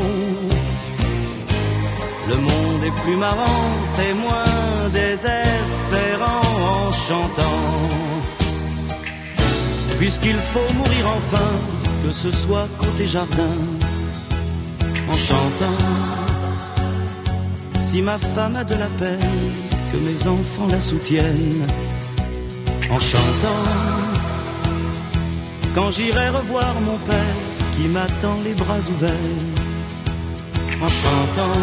Le monde est plus marrant, c'est moins désespérant en chantant. Puisqu'il faut mourir enfin, que ce soit côté jardin, en chantant. Si ma femme a de la peine, que mes enfants la soutiennent, en chantant. Quand j'irai revoir mon père, qui m'attend les bras ouverts, en chantant.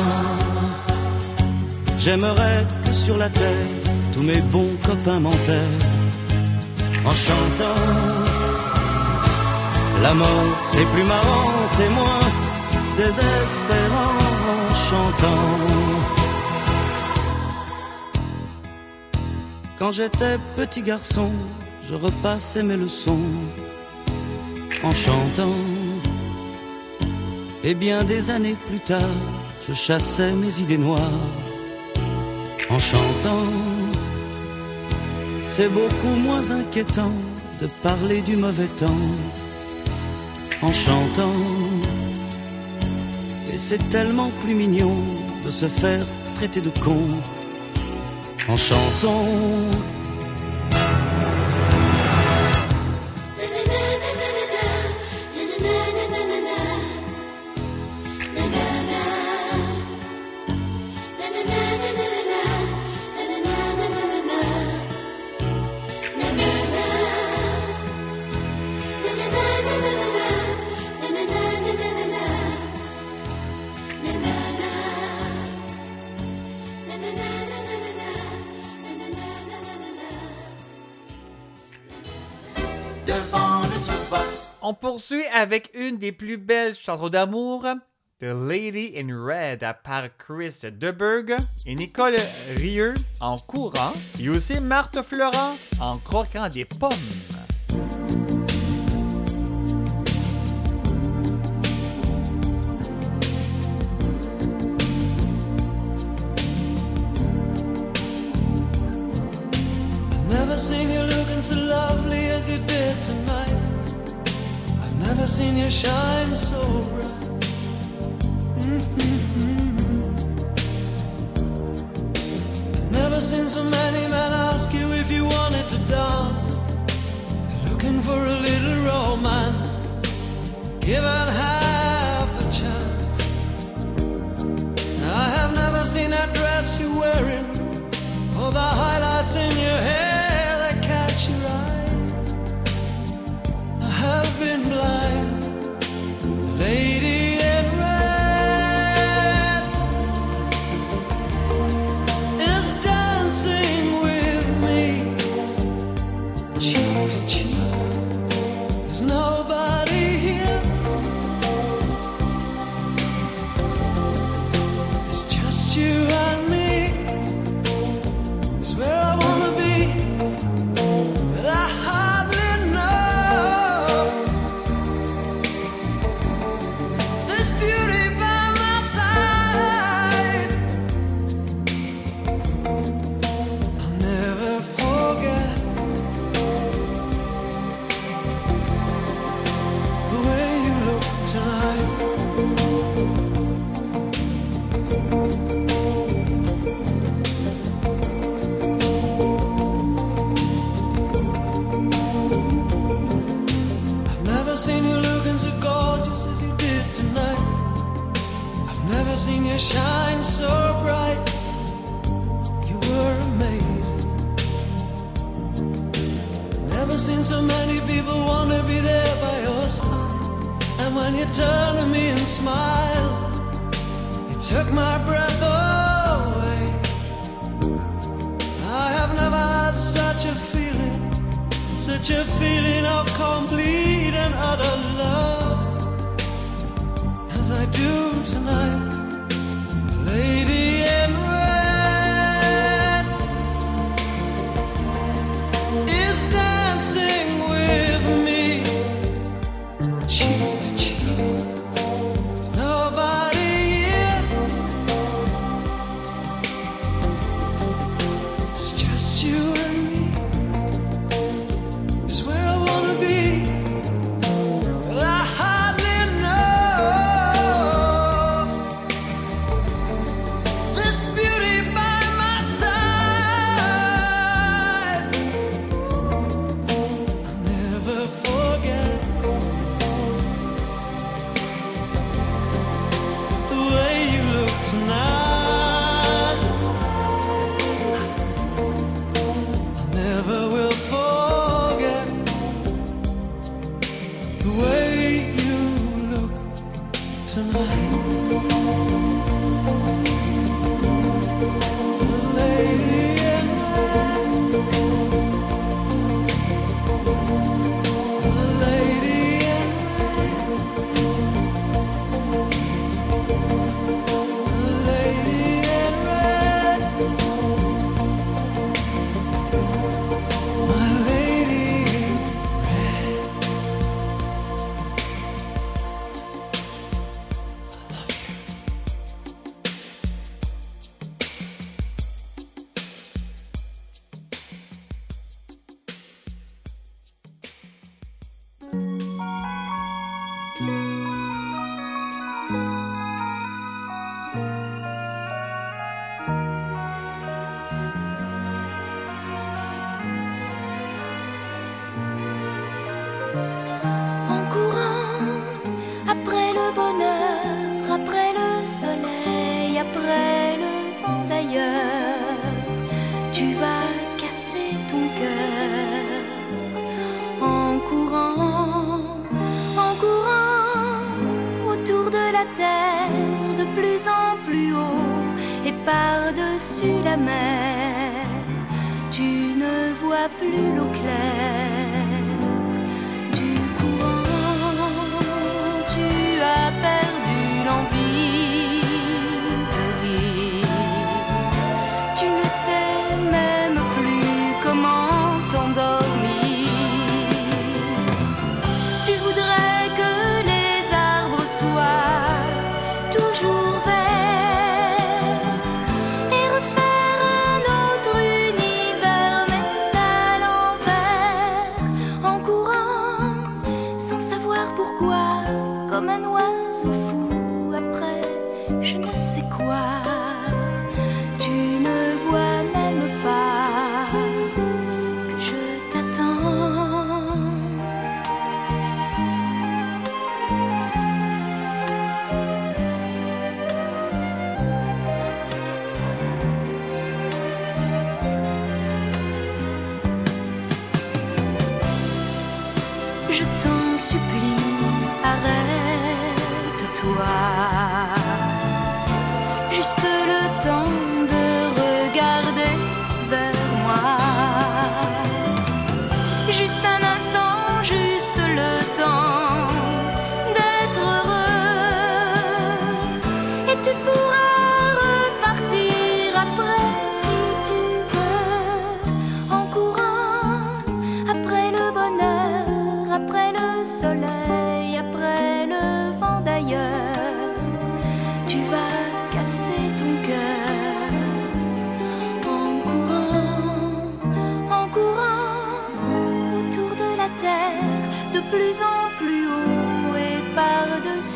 J'aimerais que sur la terre, tous mes bons copains m'enterrent, en chantant. La mort, c'est plus marrant, c'est moins désespérant chantant. Quand j'étais petit garçon, je repassais mes leçons en chantant. Et bien des années plus tard, je chassais mes idées noires en chantant. C'est beaucoup moins inquiétant de parler du mauvais temps en chantant. Et c'est tellement plus mignon de se faire traiter de con en chanson. Avec une des plus belles chansons d'amour, The Lady in Red par Chris DeBerg et Nicole Rieux en courant et aussi Marthe Florent en croquant des pommes. Never seen you looking so lovely as you did tonight. Never seen you shine so bright. Mhm. Never seen so many men ask you if you wanted to dance. Looking for a little romance. Given half a chance. I have never seen that dress you're wearing. All the highlights in your hair I have been blind, lady you shine so bright. You were amazing. Never seen so many people want to be there by your side. And when you turn to me and smile, it took my breath away. I have never had such a feeling, such a feeling of complete and utter love as I do tonight. Lady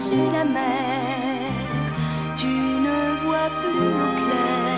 par-dessus la mer. Tu ne vois plus l'eau claire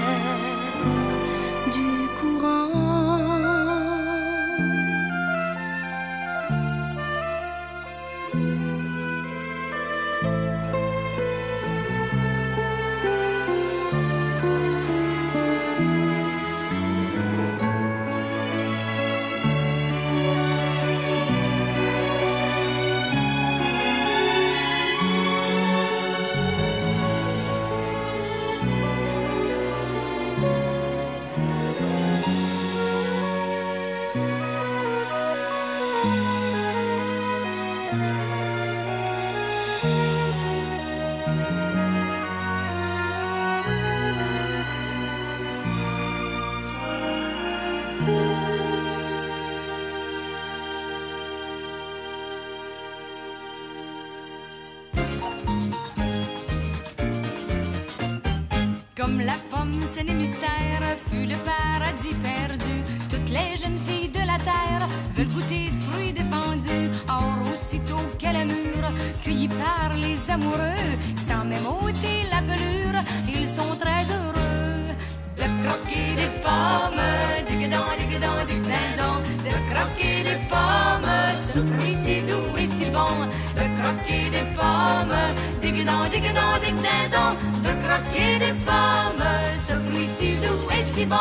de croquer des pommes, ce fruit si doux et si bon.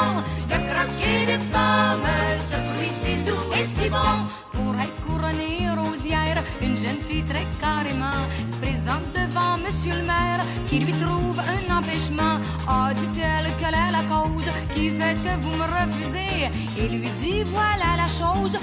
De croquer des pommes, ce fruit si doux et si bon. Pour être couronnée rosière, une jeune fille très carrément se présente devant monsieur le maire qui lui trouve un empêchement. Ah, dit-elle, quelle est la cause qui fait que vous me refusez? Et lui dit, voilà la chose,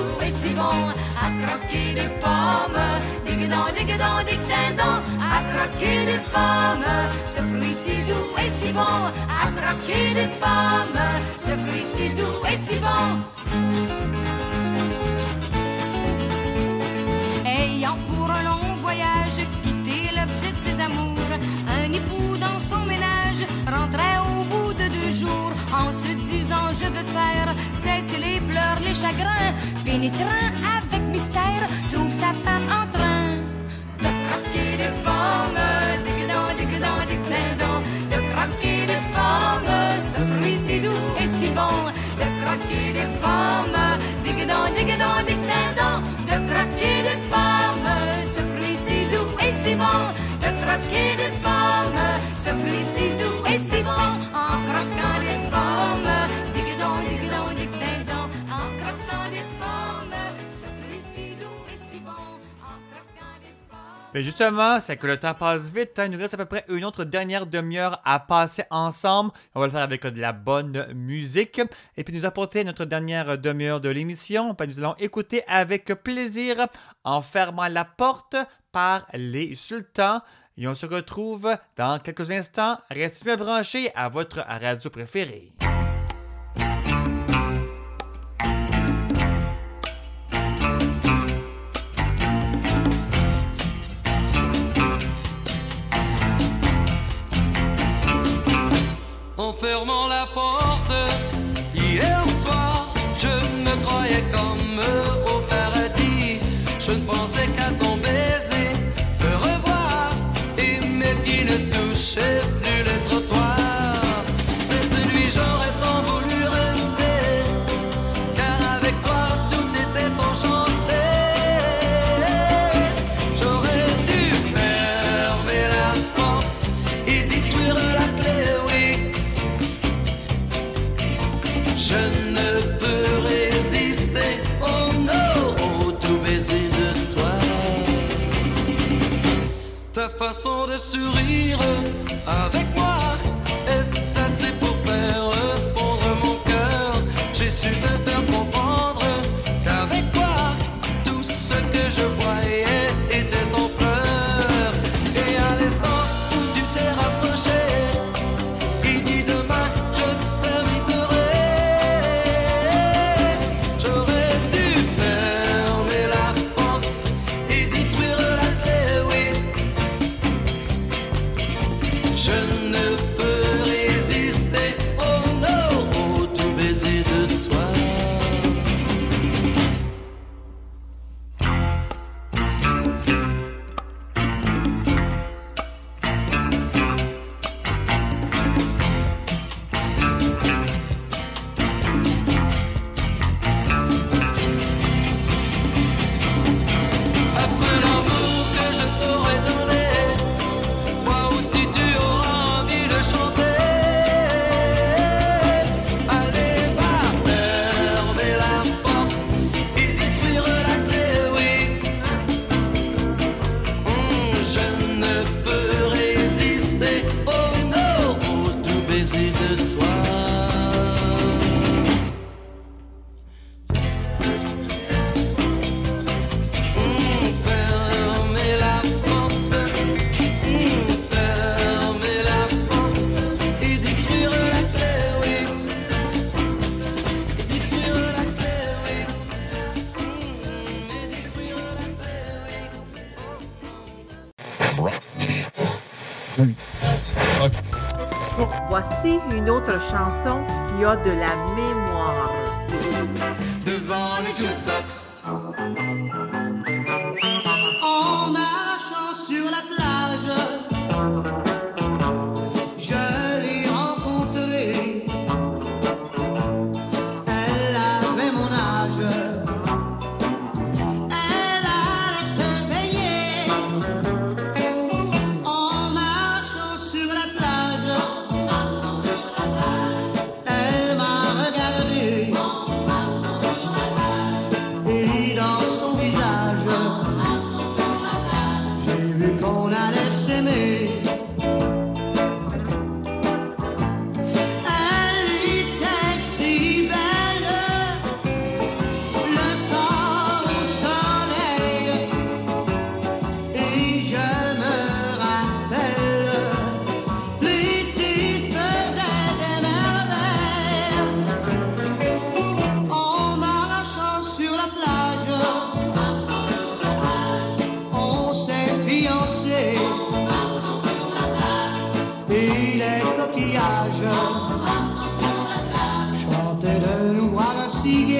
doux et si bon, à croquer des pommes, diggadon, diggadon, diggadon, à croquer des pommes, ce fruit si doux et si bon, à croquer des pommes, ce fruit si doux et si bon. Ayant pour un long voyage quitté l'objet de ses amours, un époux dans son ménage rentrait au bout de deux jours en se disant je veux faire cesser les pleurs, les chagrins, pénétrant avec mystère, trouve sa femme en train de croquer des pommes, diggadon, diggadon, diggadon, de croquer des pommes, ce fruit si doux et si bon, de croquer des pommes, diggadon, diggadon, diggadon, de croquer des pommes, ce fruit si doux et si bon, de croquer des pommes, ce fruit si Ben justement, c'est que le temps passe vite. hein. Il nous reste à peu près une autre dernière demi-heure à passer ensemble. On va le faire avec de la bonne musique. Et puis nous apporter notre dernière demi-heure de l'émission. Nous allons écouter avec plaisir en fermant la porte par les sultans. Et on se retrouve dans quelques instants. Restez bien branchés à votre radio préférée. Autre chanson qui a de la voir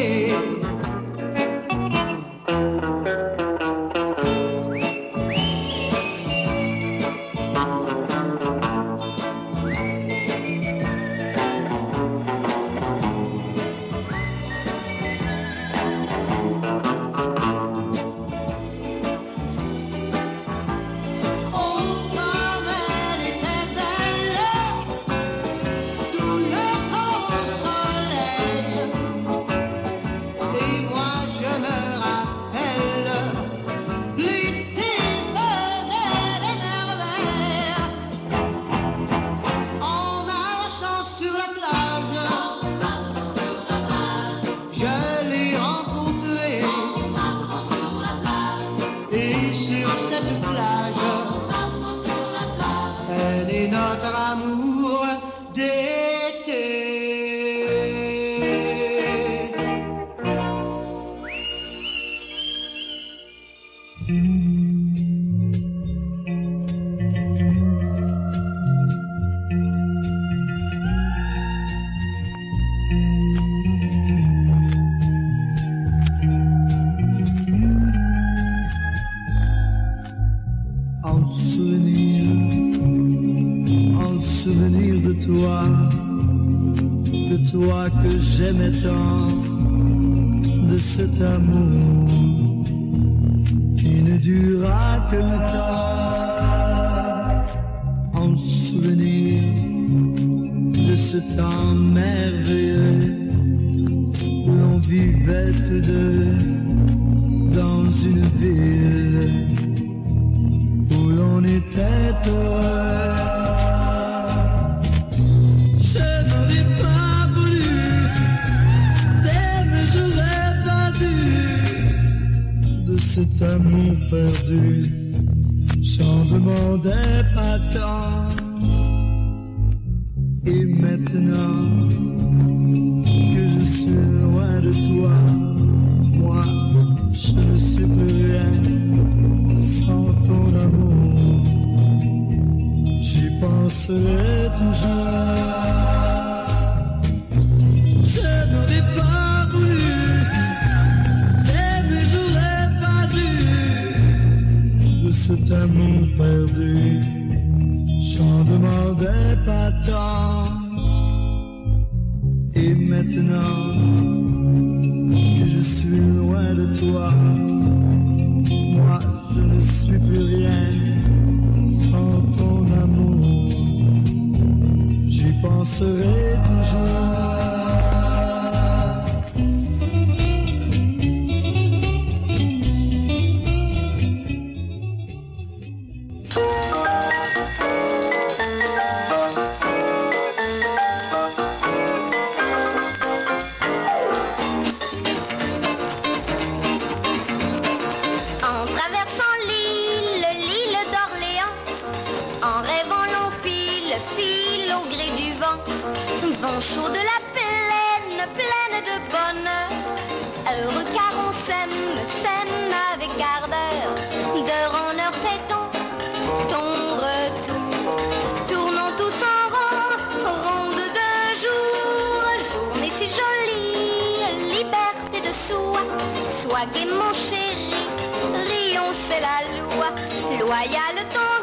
mon chéri, rions c'est la loi, loyale ton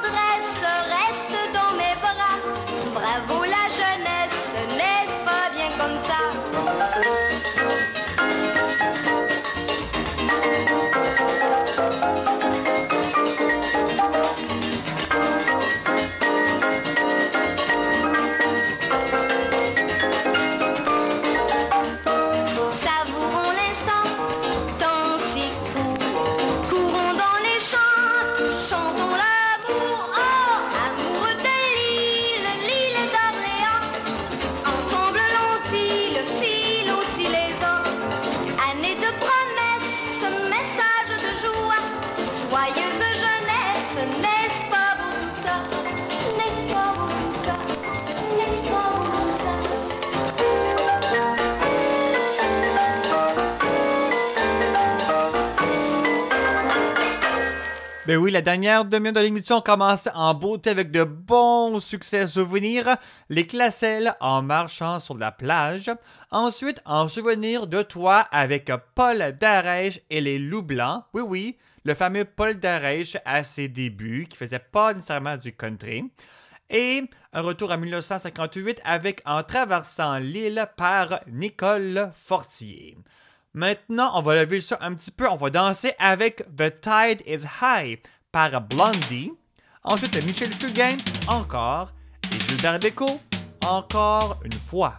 Ben oui, la dernière demi-heure de l'émission commence en beauté avec de bons succès souvenirs. Les classelles en marchant sur la plage. Ensuite, en souvenir de toi avec Paul Darèche et les loups blancs. Oui, oui, le fameux Paul Darèche à ses débuts, qui faisait pas nécessairement du country. Et un retour en 1958 avec En traversant l'île par Nicole Fortier. Maintenant, on va lever ça un petit peu. On va danser avec The Tide is High par Blondie. Ensuite, Michel Fugain, encore. Et Gilles Darbeco, encore une fois.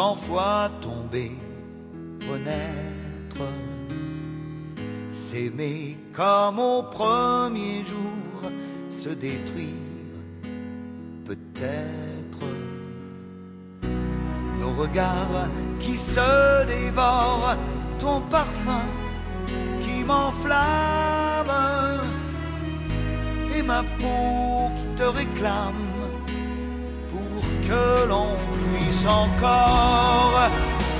Cent fois tomber, renaître. S'aimer comme au premier jour, se détruire, peut-être. Nos regards qui se dévorent, ton parfum qui m'enflamme et ma peau qui te réclame pour que l'on puisse encore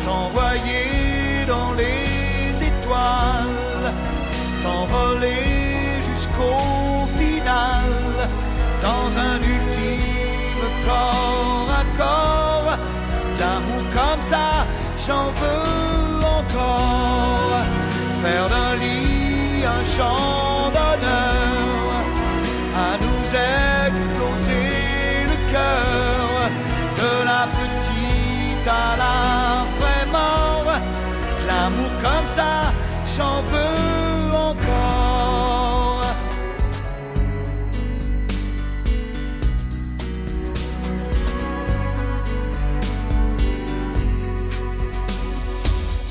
s'envoyer dans les étoiles, s'envoler jusqu'au final dans un ultime corps à corps. D'amour comme ça, j'en veux encore. Faire d'un lit un champ d'honneur à nous exploser ça, j'en veux encore.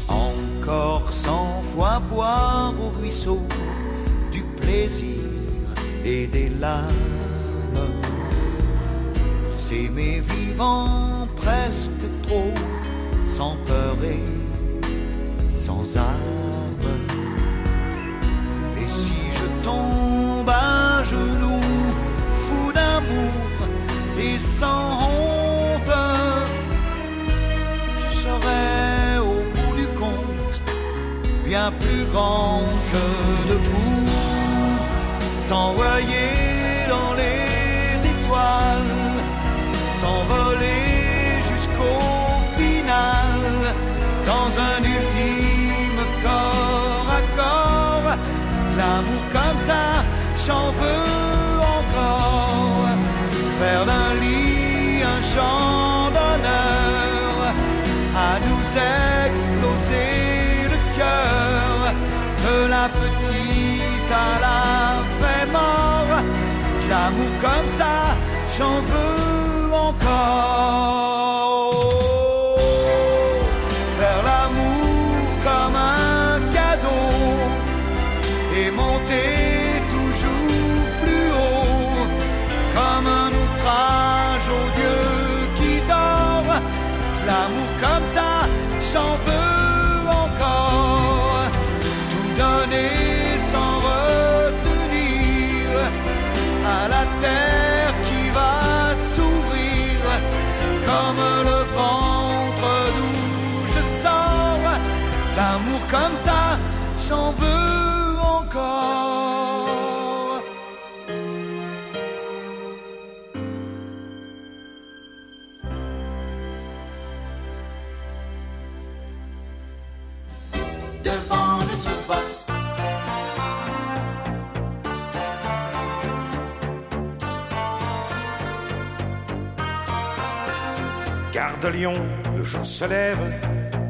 Encore cent fois boire au ruisseau du plaisir et des larmes. S'aimer vivant presque trop, sans peur sans. Et si je tombe à genoux, fou d'amour et sans honte, je serai au bout du compte bien plus grand que debout s'envoyer dans les étoiles, s'envoler j'en veux encore. Faire d'un lit un champ d'honneur, à nous exploser le cœur de la petite à la vraie mort. L'amour comme ça, j'en veux encore. J'en veux encore. devant le jukebox. Gare de Lyon, le jour se lève.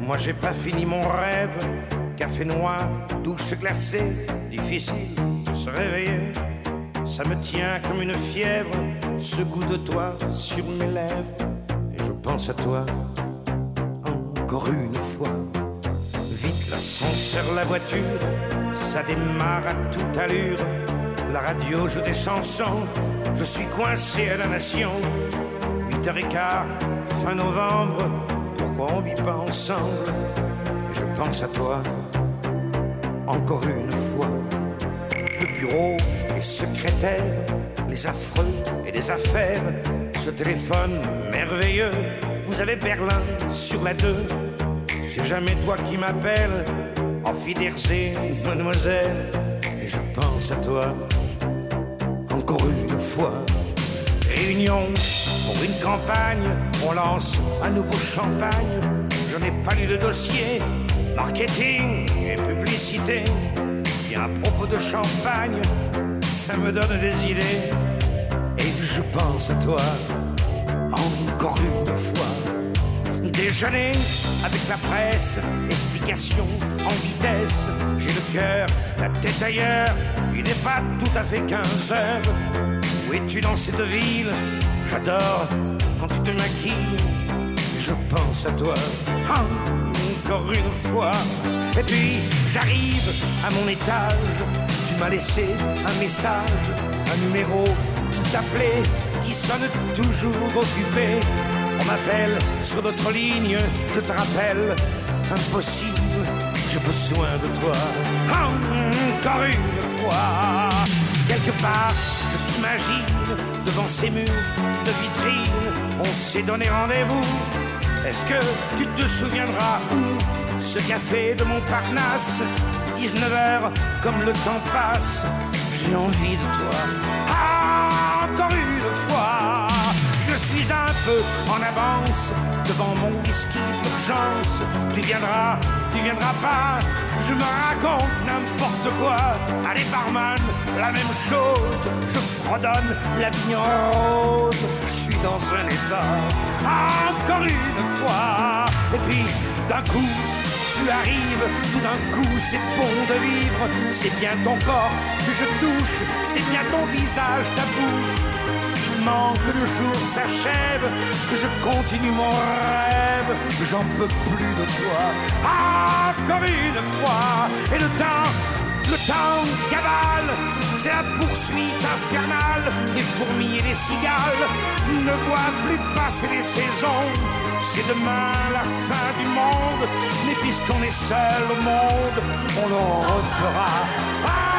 Moi j'ai pas fini mon rêve. Noir, douche glacée, difficile de se réveiller. Ça me tient comme une fièvre, ce goût de toi sur mes lèvres. Et je pense à toi encore une fois. Vite l'ascenseur, la voiture, ça démarre à toute allure. La radio joue des chansons, je suis coincé à la nation. 8h15, fin novembre, pourquoi on vit pas ensemble? Et je pense à toi, encore une fois. Le bureau, les secrétaires, les affreux et les affaires, ce téléphone merveilleux, vous avez Berlin sur la 2. C'est jamais toi qui m'appelles, en mademoiselle. Et je pense à toi, encore une fois. Réunion pour une campagne, on lance un nouveau champagne. Je n'ai pas lu de dossier, marketing et à propos de champagne, ça me donne des idées. Et je pense à toi, encore une fois. Déjeuner avec la presse, explication en vitesse. J'ai le cœur, la tête ailleurs, il n'est pas tout à fait 15 heures. Où es-tu dans cette ville? J'adore quand tu te maquilles. Je pense à toi encore une fois. Et puis j'arrive à mon étage. Tu m'as laissé un message, un numéro d'appeler qui sonne toujours occupé. On m'appelle sur notre ligne, je te rappelle, impossible, j'ai besoin de toi. Encore une fois, quelque part, je t'imagine devant ces murs de vitrine, on s'est donné rendez-vous. Est-ce que tu te souviendras où ce café de Montparnasse 19h, comme le temps passe, j'ai envie de toi. Ah, encore une en avance devant mon whisky d'urgence. Tu viendras, tu viendras pas, je me raconte n'importe quoi. Allez, barman, la même chose, je fredonne la vigne en rose. Je suis dans un état, encore une fois. Et puis, d'un coup, tu arrives, tout d'un coup c'est bon de vivre, c'est bien ton corps que je touche, c'est bien ton visage, ta bouche. Que le jour s'achève, que je continue mon rêve, j'en peux plus de toi. Ah, encore une fois, et le temps, le temps cavale, c'est la poursuite infernale, les fourmis et les cigales ne voient plus passer les saisons. C'est demain la fin du monde, mais puisqu'on est seul au monde, on le refera. encore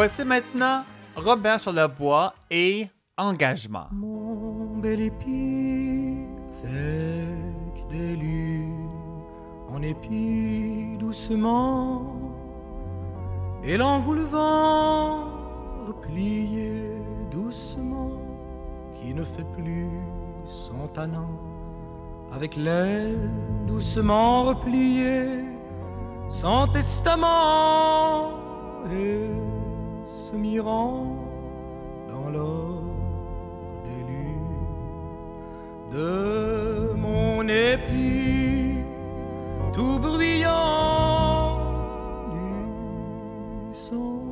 Voici maintenant Robert sur le bois et Engagement. Mon bel épi avec des lunes en épi doucement et l'engoule le vent replié doucement qui ne fait plus son tannant avec l'aile doucement repliée sans testament et se mirant dans l'or des lunes de mon épi tout brillant du sang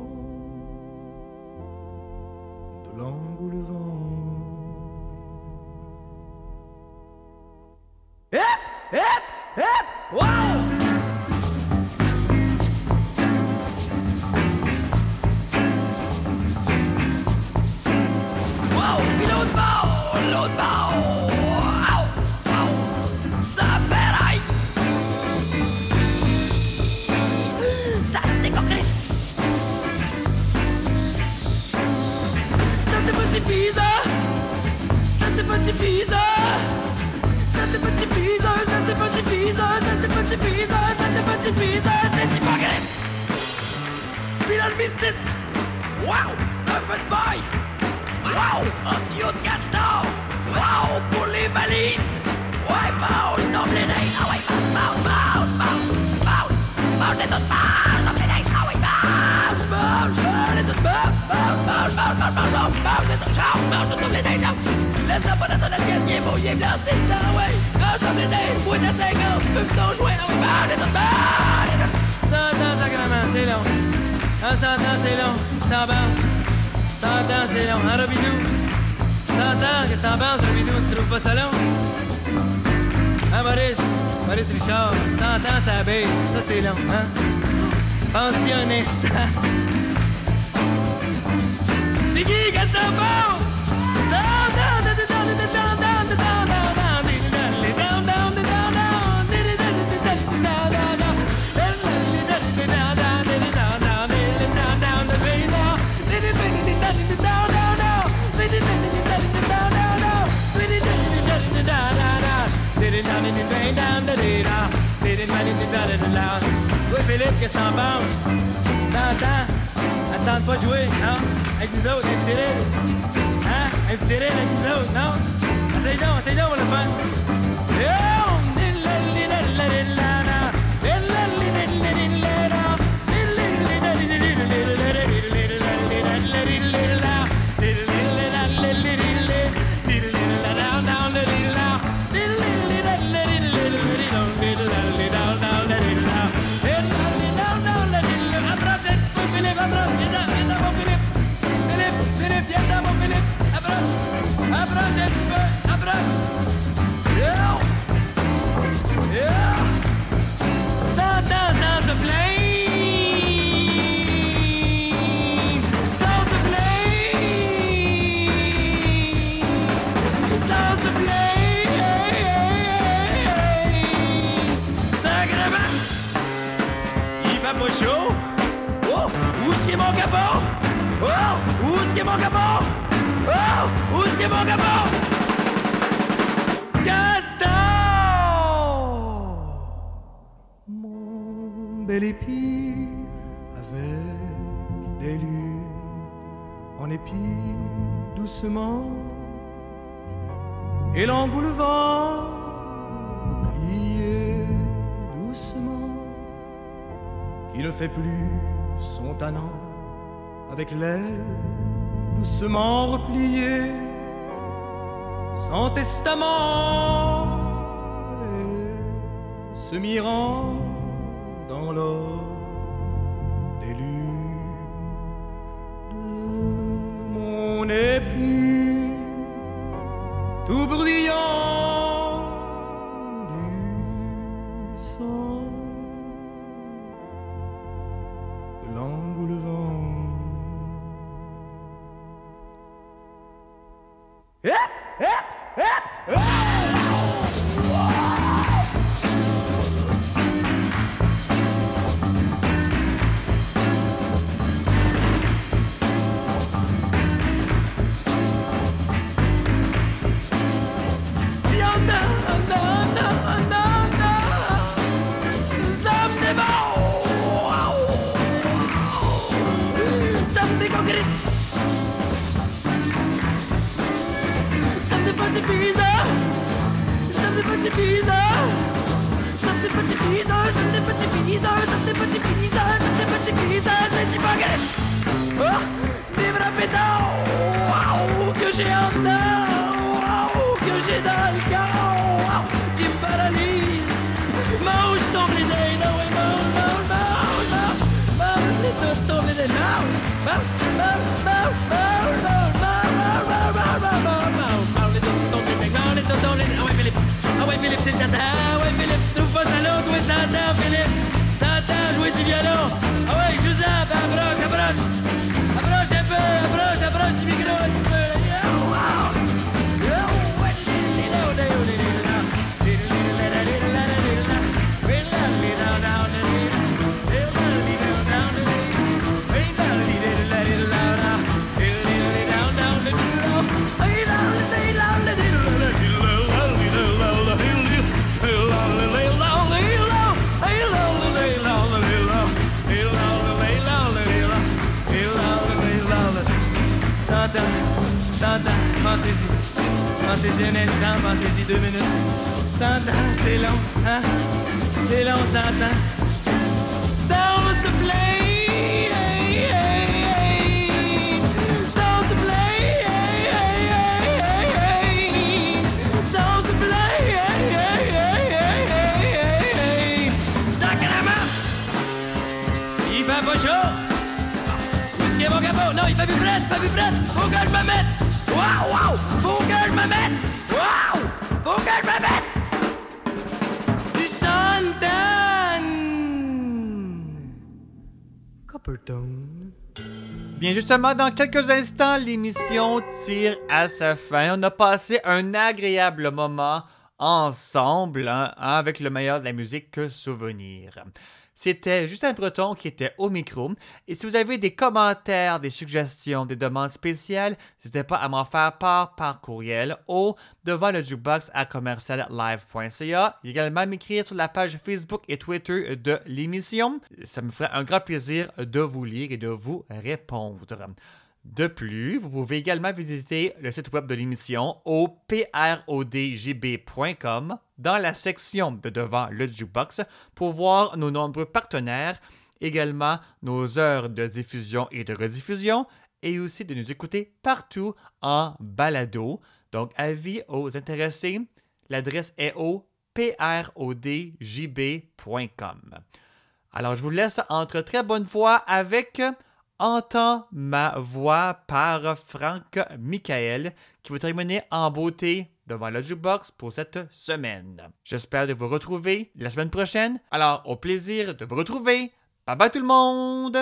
de l'engoulevent. Hip, wow! Wow, Snuff and Bye! Wow, en tuyau de castor Wow, pour les valises Ouais, wow, je tombe les nez Ah ouais, bounce, bounce, bounce, bounce Bounce, les autres bounce, tombe les nez je tombe les nez, ton est ouais Quand je tombe les nez, boîte à 50, fume Ça, ça, c'est long Ça, ça, ça, c'est long, Sağdan robinou? É harabidou Sağdan gestaban zerbidou Trupa salão Amaris, ah, Maris Richard Sağdan sabe, sa selam Pensionnista Sigi gestaban Qu'est-ce que t'en penses? Ça entend? Attends pas de jouer, non? Avec nous autres, avec? Hein? Avec nous non? Essaye donc, essaye donc, on le Mon capot? Oh, mon capot? Gaston! bel épi avec des lunes en épi doucement et l'engoulevent plié doucement qui ne fait plus son tannant avec l'aile doucement repliée sans testament se mirant dans l'or des de mon épi tout bruyant Something gonna get it. Something but the pizza. Something but the pizza. Something but the pizza. Something but the pizza. Something but the pizza. Something but the pizza. Something but the pizza. Vibre à pétard. Waouh, que j'ai hâte Philippe, ah, Santa, ah, jouer du violon. Ah ouais, Joseph, approche, approche. Pensez-y un instant, deux minutes. C'est long, hein? C'est long, s'entend. Sans se plaît, hey, hey, hey. Hey, hey, hey. Sacrement! Il fait pas chaud! Où qu'il est mon? Non, il fait plus prête, il fait plus prête! Faut que je me! Bien justement, dans quelques instants, l'émission tire à sa fin. On a passé un agréable moment ensemble, hein, avec le meilleur de la musique que souvenir. C'était Justin Breton qui était au micro. Et si vous avez des commentaires, des suggestions, des demandes spéciales, n'hésitez pas à m'en faire part par courriel au devant le jukebox à commerciallive.ca. Également m'écrire sur la page Facebook et Twitter de l'émission. Ça me ferait un grand plaisir de vous lire et de vous répondre. De plus, vous pouvez également visiter le site web de l'émission au prodjb.com dans la section de devant le jukebox pour voir nos nombreux partenaires, également nos heures de diffusion et de rediffusion, et aussi de nous écouter partout en balado. Donc, avis aux intéressés, l'adresse est au prodjb.com. Alors, je vous laisse entre très bonne voix avec Entends ma voix par Franck Michael qui va terminer en beauté devant le jukebox pour cette semaine. J'espère de vous retrouver la semaine prochaine. Alors, au plaisir de vous retrouver. Bye bye tout le monde!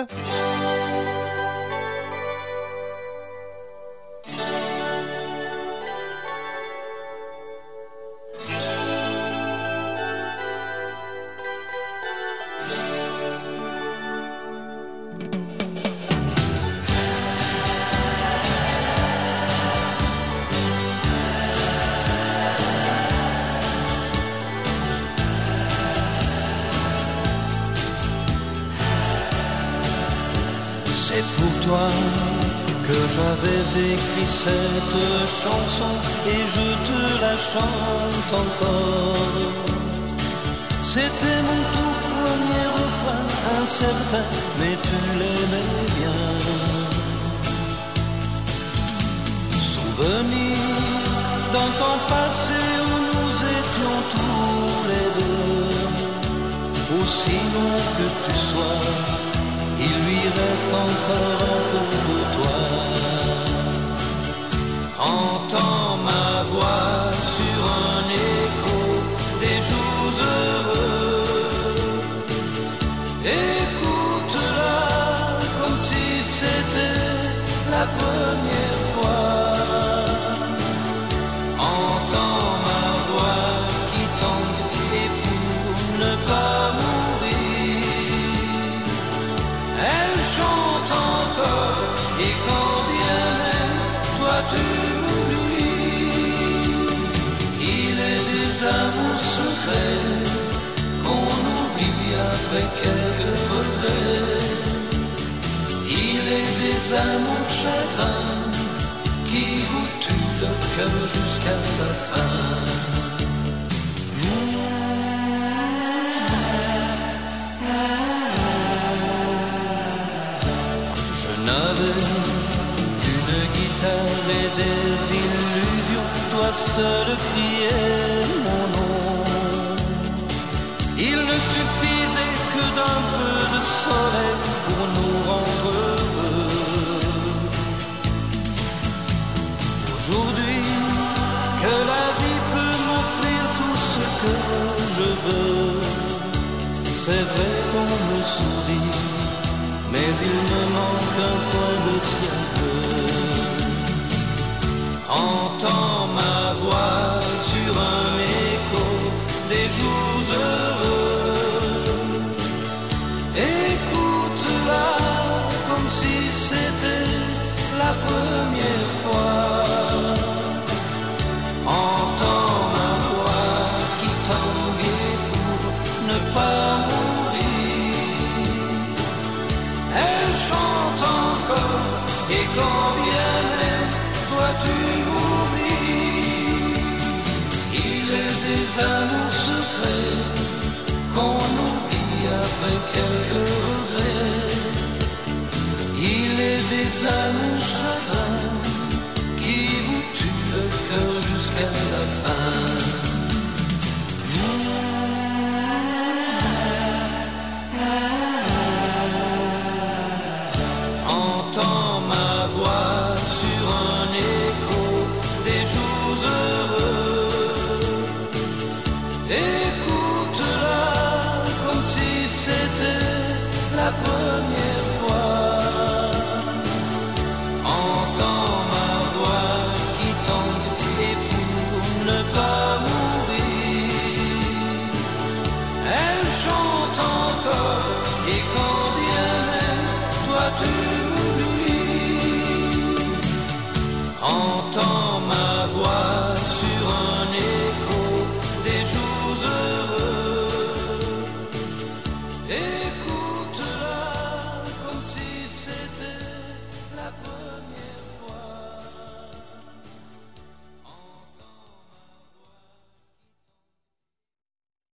Cette chanson et je te la chante encore. C'était mon tout premier refrain, incertain, mais tu l'aimais bien. Souvenir d'un temps passé où nous étions tous les deux, aussi loin que tu sois il lui reste encore un peu de toi. Entends amours chagrins qui vous tuent le cœur jusqu'à la fin. Qu'une guitare et des illusions, toi seul criais Aujourd'hui, que la vie peut m'offrir tout ce que je veux, c'est vrai qu'on me sourit mais il me manque un coin de ciel. Entends ma voix sur un écho des jours heureux. Écoute-la comme si c'était la première fois. Entends ma voix qui tanguait pour ne pas mourir. Elle chante encore et quand bien même toi tu m'oublies. Il est des amours secrets qu'on oublie après quelques regrets. Il est des amours